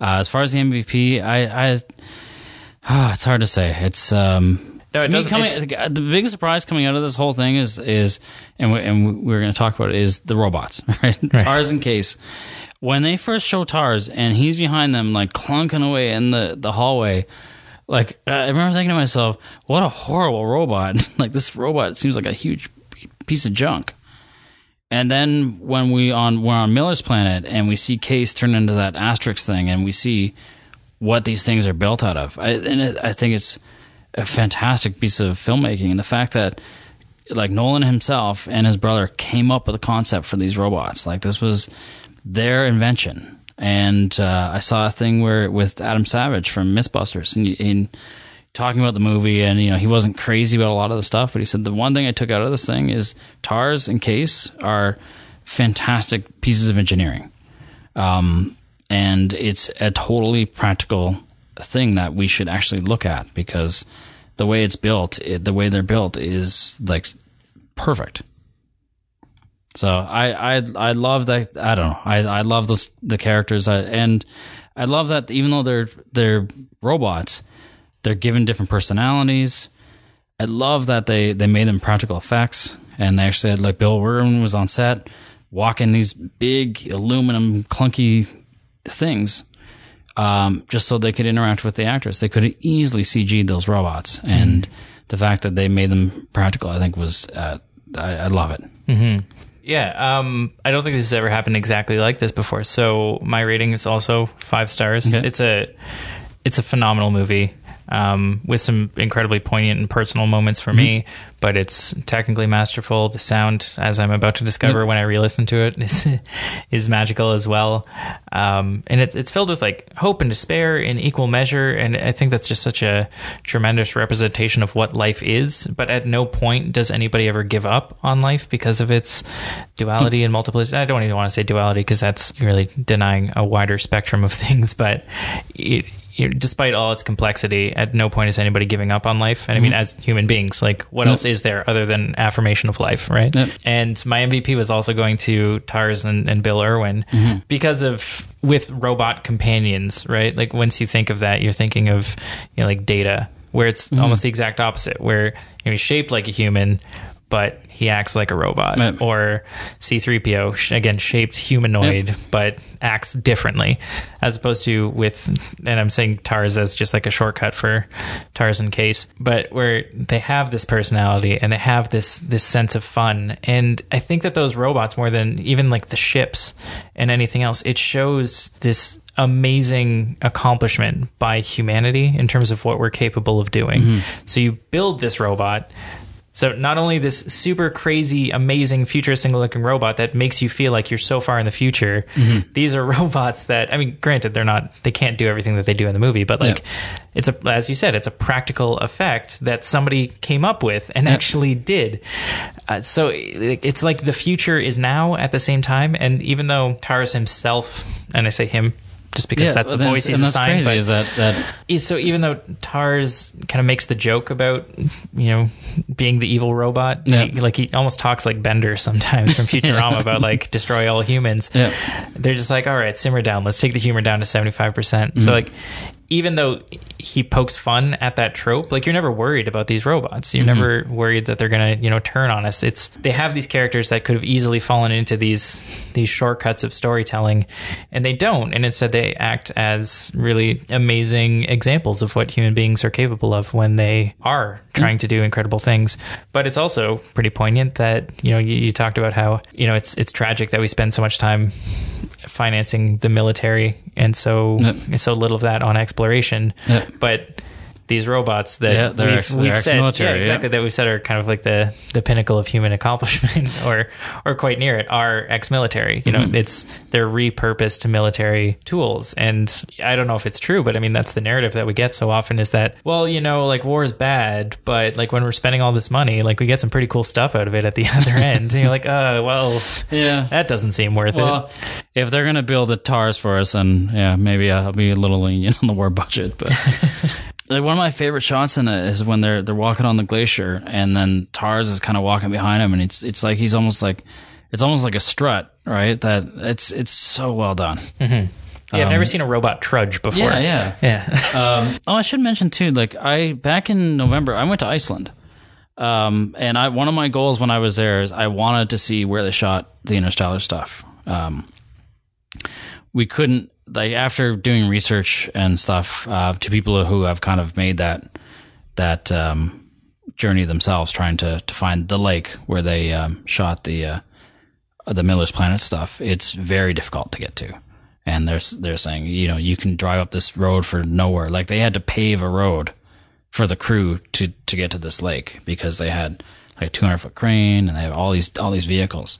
Uh, as far as the MVP, I, I ah, it's hard to say. It's um, No, it doesn't- coming, the biggest surprise coming out of this whole thing is is and we, and we're going to talk about it is the robots, right? TARS and Case. When they first show TARS and he's behind them, like clunking away in the the hallway. Like uh, I remember thinking to myself, "What a horrible robot! like this robot seems like a huge piece of junk." And then when we on we're on Miller's planet and we see Case turn into that Asterix thing, and we see what these things are built out of, I, and it, I think it's a fantastic piece of filmmaking. And the fact that like Nolan himself and his brother came up with a concept for these robots, like this was their invention. And uh, I saw a thing where with Adam Savage from MythBusters, and, talking about the movie, and you know he wasn't crazy about a lot of the stuff, but he said the one thing I took out of this thing is TARS and Case are fantastic pieces of engineering, um, and it's a totally practical thing that we should actually look at because the way it's built, it, the way they're built, is like perfect. So I I I love that. I don't know. I I love this the characters I, and I love that even though they're they're robots, they're given different personalities. I love that they they made them practical effects and they actually had like Bill Irwin was on set walking these big aluminum clunky things um, just so they could interact with the actress. They could have easily CG'd those robots, and the fact that they made them practical, I think, was uh, I, I love it. Yeah, um, I don't think this has ever happened exactly like this before. So my rating is also five stars. Okay. It's a it's a phenomenal movie um, with some incredibly poignant and personal moments for me. But it's technically masterful. The sound, as I'm about to discover when I re-listen to it, is is magical as well. Um, and it's it's filled with like hope and despair in equal measure. And I think that's just such a tremendous representation of what life is. But at no point does anybody ever give up on life because of its duality and multiplicity. I don't even want to say duality because that's really denying a wider spectrum of things. But it, despite all its complexity, at no point is anybody giving up on life. And I mean, mm-hmm. as human beings, like what else is there other than affirmation of life, right? Yep. And my MVP was also going to TARS and, and Bill Irwin mm-hmm. because of with robot companions, right? Like once you think of that, you're thinking of you know like Data, where it's mm-hmm. almost the exact opposite, where you know, he's shaped like a human. But he acts like a robot, Right. or C3PO, again, shaped humanoid, but acts differently, as opposed to with, and I'm saying TARS as just like a shortcut for TARS and Case, but where they have this personality and they have this this sense of fun, and I think that those robots, more than even like the ships and anything else, it shows this amazing accomplishment by humanity in terms of what we're capable of doing. Mm-hmm. So you build this robot. So not only this super crazy, amazing, futuristic looking robot that makes you feel like you're so far in the future. These are robots that I mean, granted, they're not they can't do everything that they do in the movie, but like it's a as you said, it's a practical effect that somebody came up with and actually did. Uh, so it's like the future is now at the same time, and even though TARS himself, and I say him just because that's the voice he's assigned, crazy. Is that that so even though TARS kind of makes the joke about you know being the evil robot, Yeah. he- like he almost talks like Bender sometimes from Futurama about like destroy all humans. Yeah. They're just like, all right, simmer down. Let's take the humor down to seventy five percent. So mm. like, even though he pokes fun at that trope, like you're never worried about these robots. You're Mm-hmm. never worried that they're gonna you know turn on us. It's they have these characters that could have easily fallen into these these shortcuts of storytelling, and they don't. And instead, they act as really amazing examples of what human beings are capable of when they are trying to do incredible things. But it's also pretty poignant that you know you, you talked about how you know it's it's tragic that we spend so much time financing the military and so Yep. so little of that on exploration. Yep. But these robots that Yeah, they're we've, ex- they're we've said, yeah, yeah. exactly, that we said are kind of like the the pinnacle of human accomplishment, or or quite near it, are ex-military. You know, Mm-hmm. it's they're repurposed to military tools, and I don't know if it's true, but I mean that's the narrative that we get so often is that well, you know, like war is bad, but like when we're spending all this money, like we get some pretty cool stuff out of it at the other end, and you're like, oh well, yeah. that doesn't seem worth it. If they're gonna build the TARS for us, then yeah, maybe I'll be a little lenient on the war budget. But like one of my favorite shots in it is when they're they're walking on the glacier, and then TARS is kind of walking behind him, and it's it's like he's almost like it's almost like a strut, right? That it's it's so well done. Yeah, I've never seen a robot trudge before. Um, Yeah, yeah. Yeah. Um, oh, I should mention too. Like I back in November, I went to Iceland, um, and I one of my goals when I was there is I wanted to see where they shot the Interstellar stuff. Um, we couldn't like after doing research and stuff uh, to people who have kind of made that that um, journey themselves, trying to to find the lake where they um, shot the uh, the Miller's Planet stuff. It's very difficult to get to and they're they're saying you know you can drive up this road for nowhere like they had to pave a road for the crew to to get to this lake because they had like a 200 foot crane and they had all these all these vehicles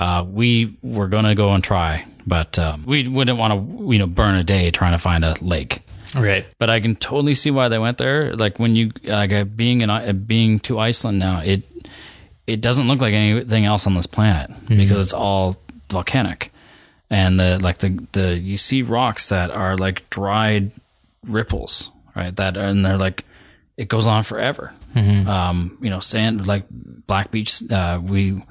uh, we were gonna go and try but um, we wouldn't want to you know burn a day trying to find a lake right. but I can totally see why they went there. Like when you like uh, being in uh, being to Iceland now, it it doesn't look like anything else on this planet because it's all volcanic, and the like the the you see rocks that are like dried ripples, right? That and they're like it goes on forever. Um, you know, sand like Black Beach. Uh, we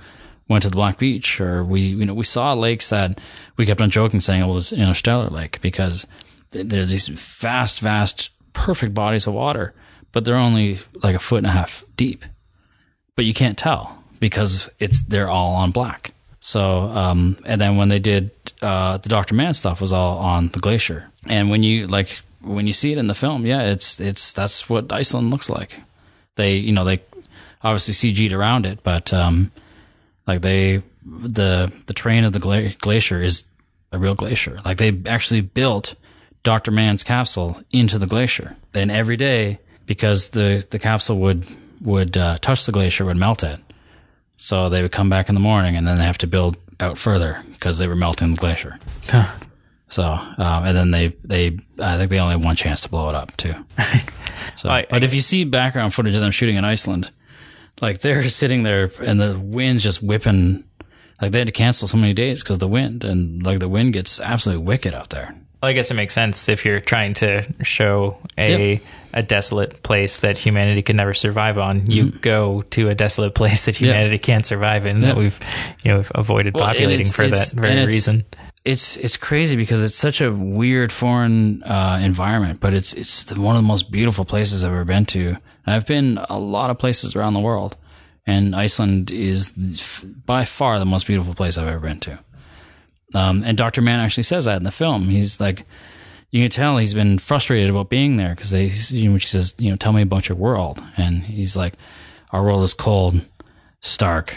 went to the Black Beach, or we you know we saw lakes that we kept on joking saying it was Interstellar Lake because there's these vast, vast, perfect bodies of water, but they're only like a foot and a half deep. But you can't tell because it's they're all on black. So, um, and then when they did uh, the Doctor Mann stuff was all on the glacier, and when you like when you see it in the film, yeah, it's it's that's what Iceland looks like. They you know they obviously CG'd around it, but um, like they the the terrain of the gla- glacier is a real glacier. Like they actually built Doctor Mann's capsule into the glacier. Then every day, because the the capsule would would uh, touch the glacier, would melt it. So they would come back in the morning, and then they have to build out further because they were melting the glacier. So um, and then they they I think they only have one chance to blow it up too. So, I- but if you see background footage of them shooting in Iceland, like they're sitting there and the wind's just whipping. Like they had to cancel so many days because of the wind and like the wind gets absolutely wicked out there. Well, I guess it makes sense if you're trying to show a Yep. a desolate place that humanity could never survive on. You go to a desolate place that humanity can't survive in. That Mm-hmm. We've you know avoided Well, populating for that very it's- reason. It's it's crazy because it's such a weird foreign uh, environment, but it's it's the, one of the most beautiful places I've ever been to. I've been a lot of places around the world, and Iceland is by far the most beautiful place I've ever been to. Um, and Dr. Mann actually says that in the film. He's like, you can tell he's been frustrated about being there because they, you know, she says, you know, tell me about your world. And he's like, our world is cold, stark,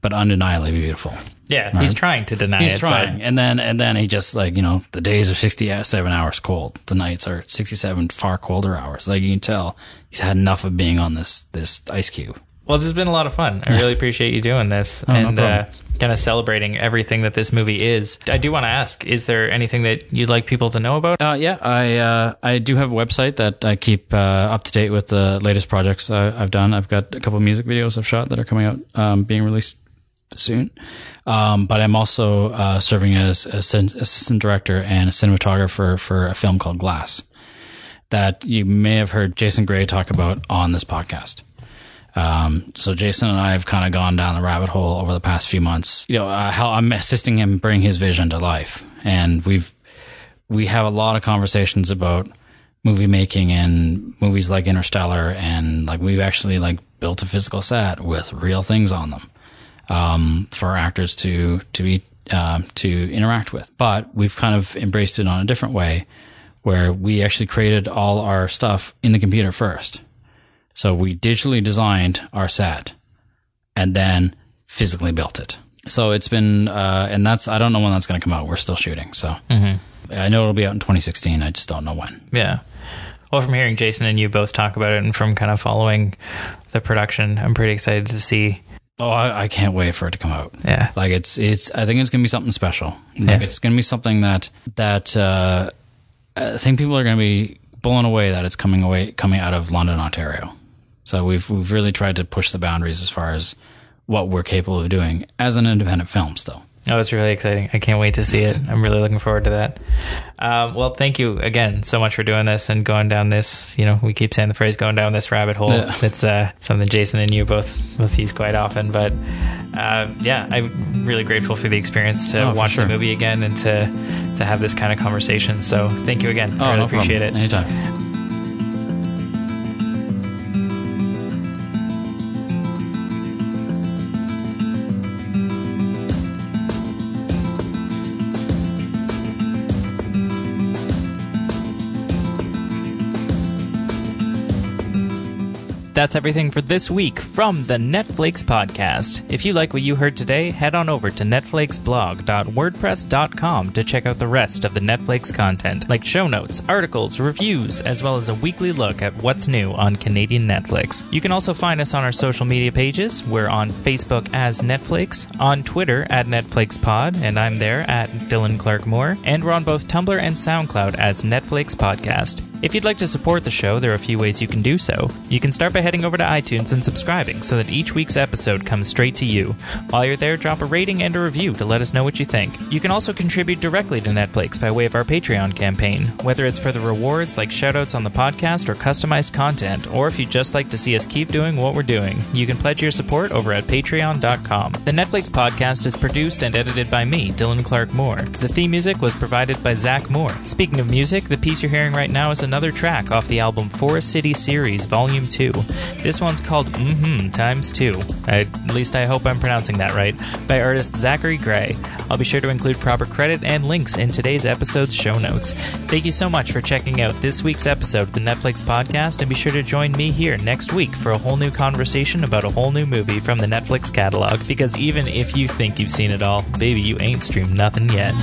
but undeniably beautiful. Yeah, he's trying to deny He's it. trying. And then, and then he just like, you know, the days are 67 hours cold. The nights are 67 far colder hours. Like you can tell he's had enough of being on this, this ice cube. Well, this has been a lot of fun. I really appreciate you doing this Oh, no and uh, kind of celebrating everything that this movie is. I do want to ask: Is there anything that you'd like people to know about? Uh, yeah, I uh, I do have a website that I keep uh, up to date with the latest projects I've done. I've got a couple of music videos I've shot that are coming out, um, being released soon. Um, but I'm also uh, serving as assistant, assistant director and a cinematographer for a film called Glass that you may have heard Jason Gray talk about on this podcast. Um, so Jason and I have kind of gone down the rabbit hole over the past few months. You know, uh, how I'm assisting him bring his vision to life, and we've we have a lot of conversations about movie making and movies like Interstellar, and like we've actually like built a physical set with real things on them um, for actors to to be um, to interact with. But we've kind of embraced it on a different way, where we actually created all our stuff in the computer first. So we digitally designed our set and then physically built it. So it's been, uh, and that's, I don't know when that's going to come out. We're still shooting. So I know it'll be out in 2016. I just don't know when. Yeah. Well, from hearing Jason and you both talk about it, and from kind of following the production, I'm pretty excited to see. Oh, I, I can't wait for it to come out. Yeah. Like it's, it's, I think it's going to be something special. Like it's going to be something that, that, uh, I think people are going to be blown away that it's coming away, coming out of London, Ontario. So we've, we've really tried to push the boundaries as far as what we're capable of doing as an independent film still. Oh, it's really exciting. I can't wait to see it. I'm really looking forward to that. Um, well, thank you again so much for doing this and going down this, you know, we keep saying the phrase going down this rabbit hole. Yeah. It's uh, something Jason and you both, both use quite often. But uh, yeah, I'm really grateful for the experience to Oh, watch sure. the movie again and to, to have this kind of conversation. So thank you again. I Oh, really no appreciate problem. it. Anytime. That's everything for this week from the Netflix podcast. If you like what you heard today, head on over to netflixblog.wordpress.com to check out the rest of the Netflix content, like show notes, articles, reviews, as well as a weekly look at what's new on Canadian Netflix. You can also find us on our social media pages. We're on Facebook as Netflix, on Twitter at NetflixPod, and I'm there at Dylan Clark Moore, and we're on both Tumblr and SoundCloud as Netflix Podcast. If you'd like to support the show, there are a few ways you can do so. You can start by heading over to iTunes and subscribing so that each week's episode comes straight to you. While you're there, drop a rating and a review to let us know what you think. You can also contribute directly to Netflix by way of our Patreon campaign, whether it's for the rewards like shoutouts on the podcast or customized content, or if you'd just like to see us keep doing what we're doing. You can pledge your support over at patreon.com. The Netflix podcast is produced and edited by me, Dylan Clark Moore. The theme music was provided by Zach Moore. Speaking of music, the piece you're hearing right now is another track off the album Forest City Series Volume 2. This one's called Mm-hmm Times 2. I, at least I hope I'm pronouncing that right, by artist Zachary Gray. I'll be sure to include proper credit and links in today's episode's show notes. Thank you so much for checking out this week's episode of the Netflix podcast, and be sure to join me here next week for a whole new conversation about a whole new movie from the Netflix catalog. Because even if you think you've seen it all, baby, you ain't streamed nothing yet.